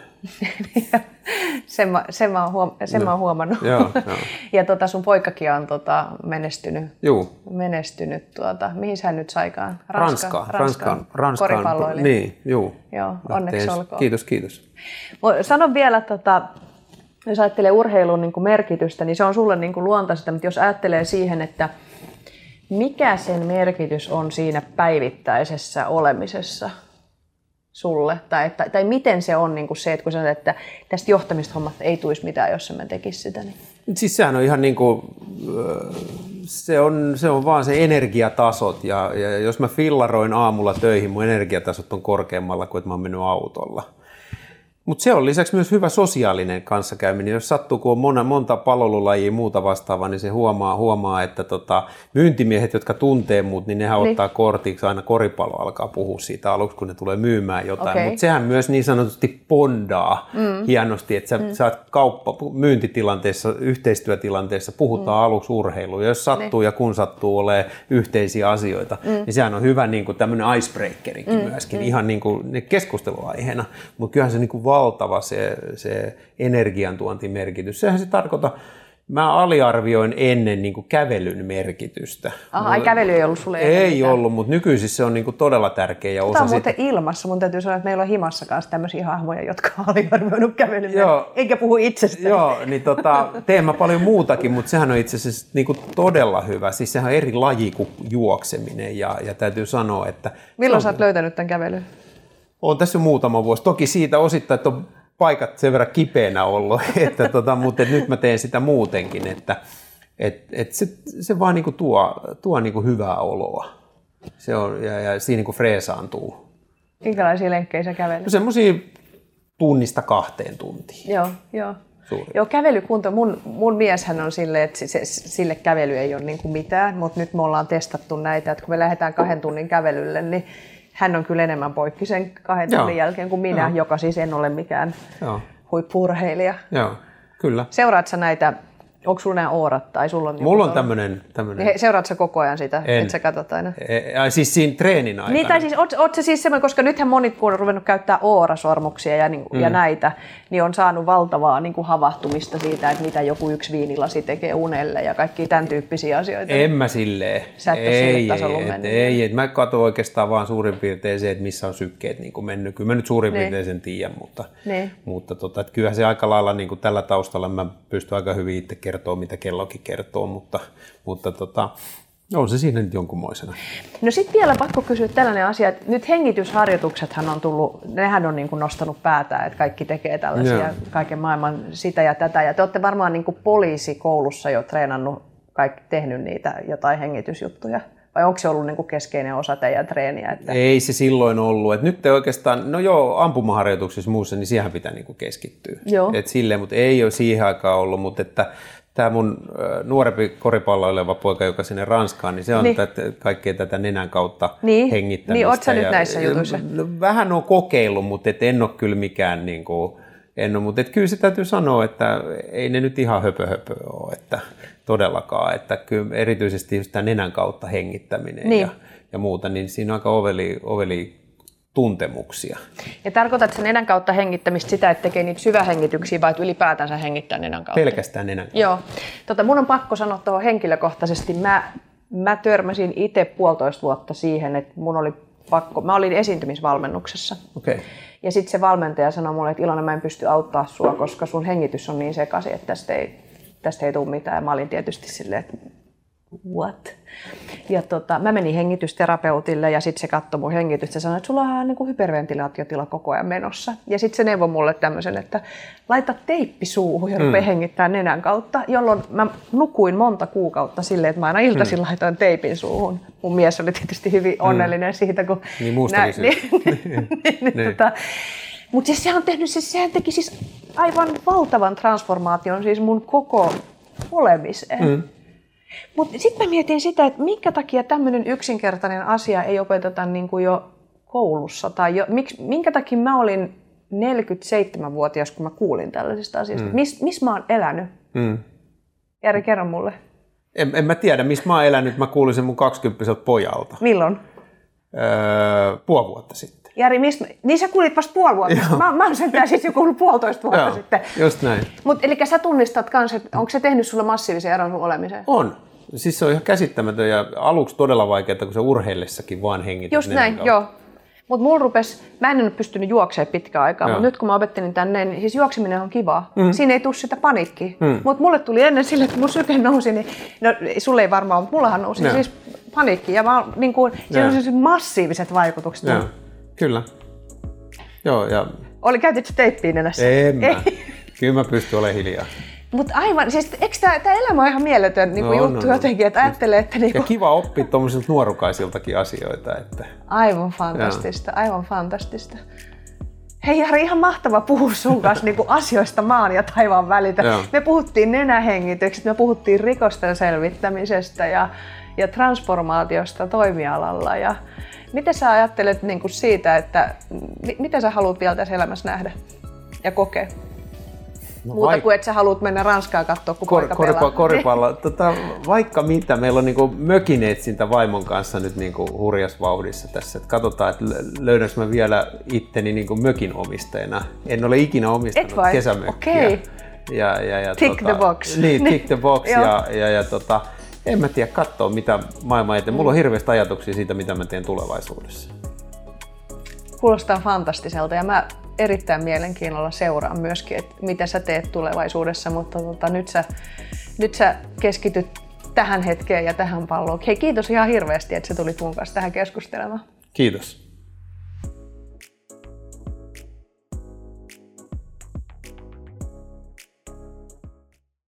sen, mä, sen, mä oon huom- sen no. mä oon huomannut. Joo, joo. ja tota, sun poikakin on tota, menestynyt. Juu. menestynyt tuota, mihin hän nyt saikaan? Ranska, Ranska, Ranskan, Ranskan koripalloilija. Niin, juu. Joo, onneksi olkoon. Kiitos, kiitos. Sano vielä, tota, jos ajattelee urheilun niin kuin merkitystä, niin se on sulle niin kuin luontaista, mutta jos ajattelee siihen, että – mikä sen merkitys on siinä päivittäisessä olemisessa sulle? Tai, tai, tai miten se on niin kuin se, että kun sanot, että tästä johtamishommasta ei tulisi mitään, jos mä tekisi sitä? Niin... Siis sehän on ihan niin kuin, se on, se on vaan se energiatasot ja, ja jos mä fillaroin aamulla töihin, mun energiatasot on korkeammalla kuin että mä oon mennyt autolla. Mutta se on lisäksi myös hyvä sosiaalinen kanssakäyminen. Jos sattuu, kun on monta, monta palvelulajia muuta vastaavaa, niin se huomaa, huomaa että tota, myyntimiehet, jotka tuntee muut, niin nehän niin. ottaa kortiksi aina koripallo alkaa puhua siitä aluksi, kun ne tulee myymään jotain. Okay. Mutta sehän myös niin sanotusti pondaa mm. hienosti, että sä mm. saat kauppa, myyntitilanteessa, yhteistyötilanteessa, puhutaan mm. aluksi urheiluun. Ja jos sattuu niin. ja kun sattuu olemaan yhteisiä asioita, mm. niin sehän on hyvä niin kuin tämmöinen icebreakerikin mm. myöskin, mm. ihan niin kuin keskusteluaiheena. Mutta kyllähän se niin kuin valtava se, se energiantuontimerkitys. Sehän se tarkoittaa, Mä aliarvioin ennen niin kuin kävelyn merkitystä. Aha, ai kävely ei ollut sulle Ei mitään. ollut, mutta nykyisin se on niin kuin todella tärkeä. Ja osa Tämä on muuten sit... ilmassa. Mun täytyy sanoa, että meillä on himassa kanssa tämmöisiä hahmoja, jotka on aliarvioinut kävelyn. Joo. Eikä puhu itsestä. Joo, niin tota, teen mä paljon muutakin, mutta sehän on itse asiassa niin kuin todella hyvä. Siis sehän on eri laji kuin juokseminen ja, ja täytyy sanoa, että... Milloin sä oot löytänyt tämän kävelyn? On tässä muutama vuosi. Toki siitä osittain, että on paikat sen verran kipeänä ollut, että tota, mutta nyt mä teen sitä muutenkin, että et, et se, se vaan niinku tuo, tuo niinku hyvää oloa. Se on, ja, ja siinä niinku freesaantuu. Minkälaisia lenkkejä sä kävelet? No semmoisia tunnista kahteen tuntiin. Joo, joo. Suuri. Joo, kävelykunto. Mun, mun mieshän on silleen, että se, sille kävely ei ole niin kuin mitään, mutta nyt me ollaan testattu näitä, että kun me lähdetään kahden tunnin kävelylle, niin hän on kyllä enemmän poikki sen kahden tunnin jälkeen kuin minä, Joo. joka siis en ole mikään Joo. huippurheilija. Joo, kyllä. Seuraatko näitä Onko sulla nämä oorat tai sulla on Mulla on tämmöinen... tämmönen... Seuraatko koko ajan sitä, en. että sä katsot aina? E, e, siis siinä treenin aikana. Niin, tai siis oot, oot se siis semmoinen, koska nythän monet kun on ruvennut käyttää oorasormuksia ja, niin, mm. ja näitä, niin on saanut valtavaa niin kuin havahtumista siitä, että mitä joku yksi viinilasi tekee unelle ja kaikki tämän tyyppisiä asioita. En mä silleen. Sä et ei, sille tasolla ei, mennyt. Ei, et mä katson oikeastaan vaan suurin piirtein se, että missä on sykkeet niin kuin mennyt. Kyllä mä nyt suurin niin. piirtein sen tiedän, mutta, niin. mutta tota, että kyllähän se aika lailla niin kuin tällä taustalla mä pystyn aika hyvin itse kertoa, mitä kellokin kertoo, mutta, mutta tota, on se siinä nyt jonkunmoisena. No sitten vielä pakko kysyä tällainen asia, että nyt hengitysharjoituksethan on tullut, nehän on niin kuin nostanut päätään, että kaikki tekee tällaisia Joo. kaiken maailman sitä ja tätä. Ja te olette varmaan niin kuin poliisikoulussa jo treenannut, kaikki, tehnyt niitä jotain hengitysjuttuja. Vai onko se ollut niin kuin keskeinen osa teidän treeniä? Että... Ei se silloin ollut. Et nyt te oikeastaan, no joo, ampumaharjoituksissa muussa, niin siihen pitää niin kuin keskittyä. Joo. Et silleen, mutta ei ole siihen aikaan ollut, mutta että tämä mun nuorempi koripalloileva poika, joka sinne Ranskaan, niin se on niin. tätä, kaikkea tätä nenän kautta niin. hengittämistä. Niin, ootko nyt näissä jutuissa? Vähän on kokeillut, mutta et en ole kyllä mikään niin kuin, en ole, mutta et kyllä se täytyy sanoa, että ei ne nyt ihan höpö, höpö ole, että todellakaan, että kyllä erityisesti just tämän nenän kautta hengittäminen Niin. ja, ja muuta, niin siinä on aika oveli, oveli tuntemuksia. Ja tarkoitat sen nenän kautta hengittämistä sitä, että tekee niitä syvähengityksiä vai että ylipäätänsä hengittää nenän kautta? Pelkästään nenän kautta. Joo. Tota, mun on pakko sanoa tuohon henkilökohtaisesti. Mä, mä törmäsin itse puolitoista vuotta siihen, että mun oli pakko, mä olin esiintymisvalmennuksessa. Okei. Okay. Ja sitten se valmentaja sanoi mulle, että Ilona mä en pysty auttaa sua, koska sun hengitys on niin sekaisin, että tästä ei, tästä ei tule mitään. Ja mä olin tietysti silleen, että what? Ja tota, mä menin hengitysterapeutille ja sitten se katsoi mun hengitystä ja sanoi, että sulla on niin kuin hyperventilaatiotila koko ajan menossa. Ja sitten se neuvoi mulle tämmöisen, että laita teippi suuhun ja rupea mm. hengittää nenän kautta, jolloin mä nukuin monta kuukautta silleen, että mä aina iltaisin mm. laitoin teipin suuhun. Mun mies oli tietysti hyvin onnellinen mm. siitä, kun... Niin muustakin syystä. niin, niin, niin, Niin. tota, mutta siis sehän, on tehnyt, siis sehän teki siis aivan valtavan transformaation siis mun koko olemiseen. Mm. Mutta sitten mä mietin sitä, että minkä takia tämmöinen yksinkertainen asia ei opeteta niin kuin jo koulussa. Tai jo, miksi, minkä takia mä olin 47-vuotias, kun mä kuulin tällaisista asioista. Mm. Missä mis mä oon elänyt? Mm. Jari, kerro mulle. En, en mä tiedä, missä mä oon elänyt. Mä kuulin sen mun 20 pojalta. Milloin? Öö, puoli vuotta sitten. Jari, miss, niin sä kuulit vasta puoli vuotta. Joo. Mä, mä oon sentään siis jo kuullut puolitoista vuotta Joo, sitten. just näin. Mutta eli sä tunnistat kans, että onko se tehnyt sulle massiivisen eron sun olemiseen? On. Siis se on ihan käsittämätön ja aluksi todella vaikeaa, kun se urheillessakin vaan hengität Just näin, kautta. joo. Mutta mulla rupes, mä en ole pystynyt juoksemaan pitkään aikaa, mutta nyt kun mä opettelin tänne, niin siis juokseminen on kivaa. Mm. Siinä ei tule sitä paniikkiä. Mm. Mutta mulle tuli ennen sille, että mun syke nousi, niin no sulle ei varmaan, mutta mullahan nousi Joo. siis paniikki. Ja mä, niin kuin, siinä on siis massiiviset vaikutukset. Joo, kyllä. Joo, ja Oli, käytit sä teippiä nenässä? en mä. Kyllä mä pystyn olemaan hiljaa. Mutta aivan, siis eikö tämä elämä on ihan mieletön niin No juttu on, on. jotenkin, että ajattelee, että niin Ja kuin, kiva oppia tuommoisilta nuorukaisiltakin asioita. Että... aivan fantastista, aivan fantastista. Hei Jari, ihan mahtava puhua sun kanssa niin kuin asioista maan ja taivaan välitä. Joo. Me puhuttiin nenähengityksestä, me puhuttiin rikosten selvittämisestä ja, ja transformaatiosta toimialalla. Ja miten sä ajattelet niin kuin siitä, että mi- mitä sä haluat vielä tässä elämässä nähdä ja kokea? No, Muuta vaik- kuin, että sä haluat mennä Ranskaan katsoa, kun Kor, poika pelaa. koripallo. Tota, vaikka mitä, meillä on niinku mökinetsintä vaimon kanssa nyt niinku hurjas vauhdissa tässä. Et katsotaan, että lö- löydänkö mä vielä itteni niinku mökin omistajana. En ole ikinä omistanut Et vai? kesämökkiä. Okei. Ja, ja, ja, Tick the box. Niin, tick the box. Ja, ja, ja tota, en mä tiedä, katsoa mitä maailma eteen. Mulla on hirveästi ajatuksia siitä, mitä mä teen tulevaisuudessa. Kuulostaa fantastiselta ja mä erittäin mielenkiinnolla seuraan myöskin, että mitä sä teet tulevaisuudessa, mutta tota, nyt, sä, nyt sä keskityt tähän hetkeen ja tähän palloon. Hei kiitos ihan hirveästi, että sä tulit mun kanssa tähän keskustelemaan. Kiitos.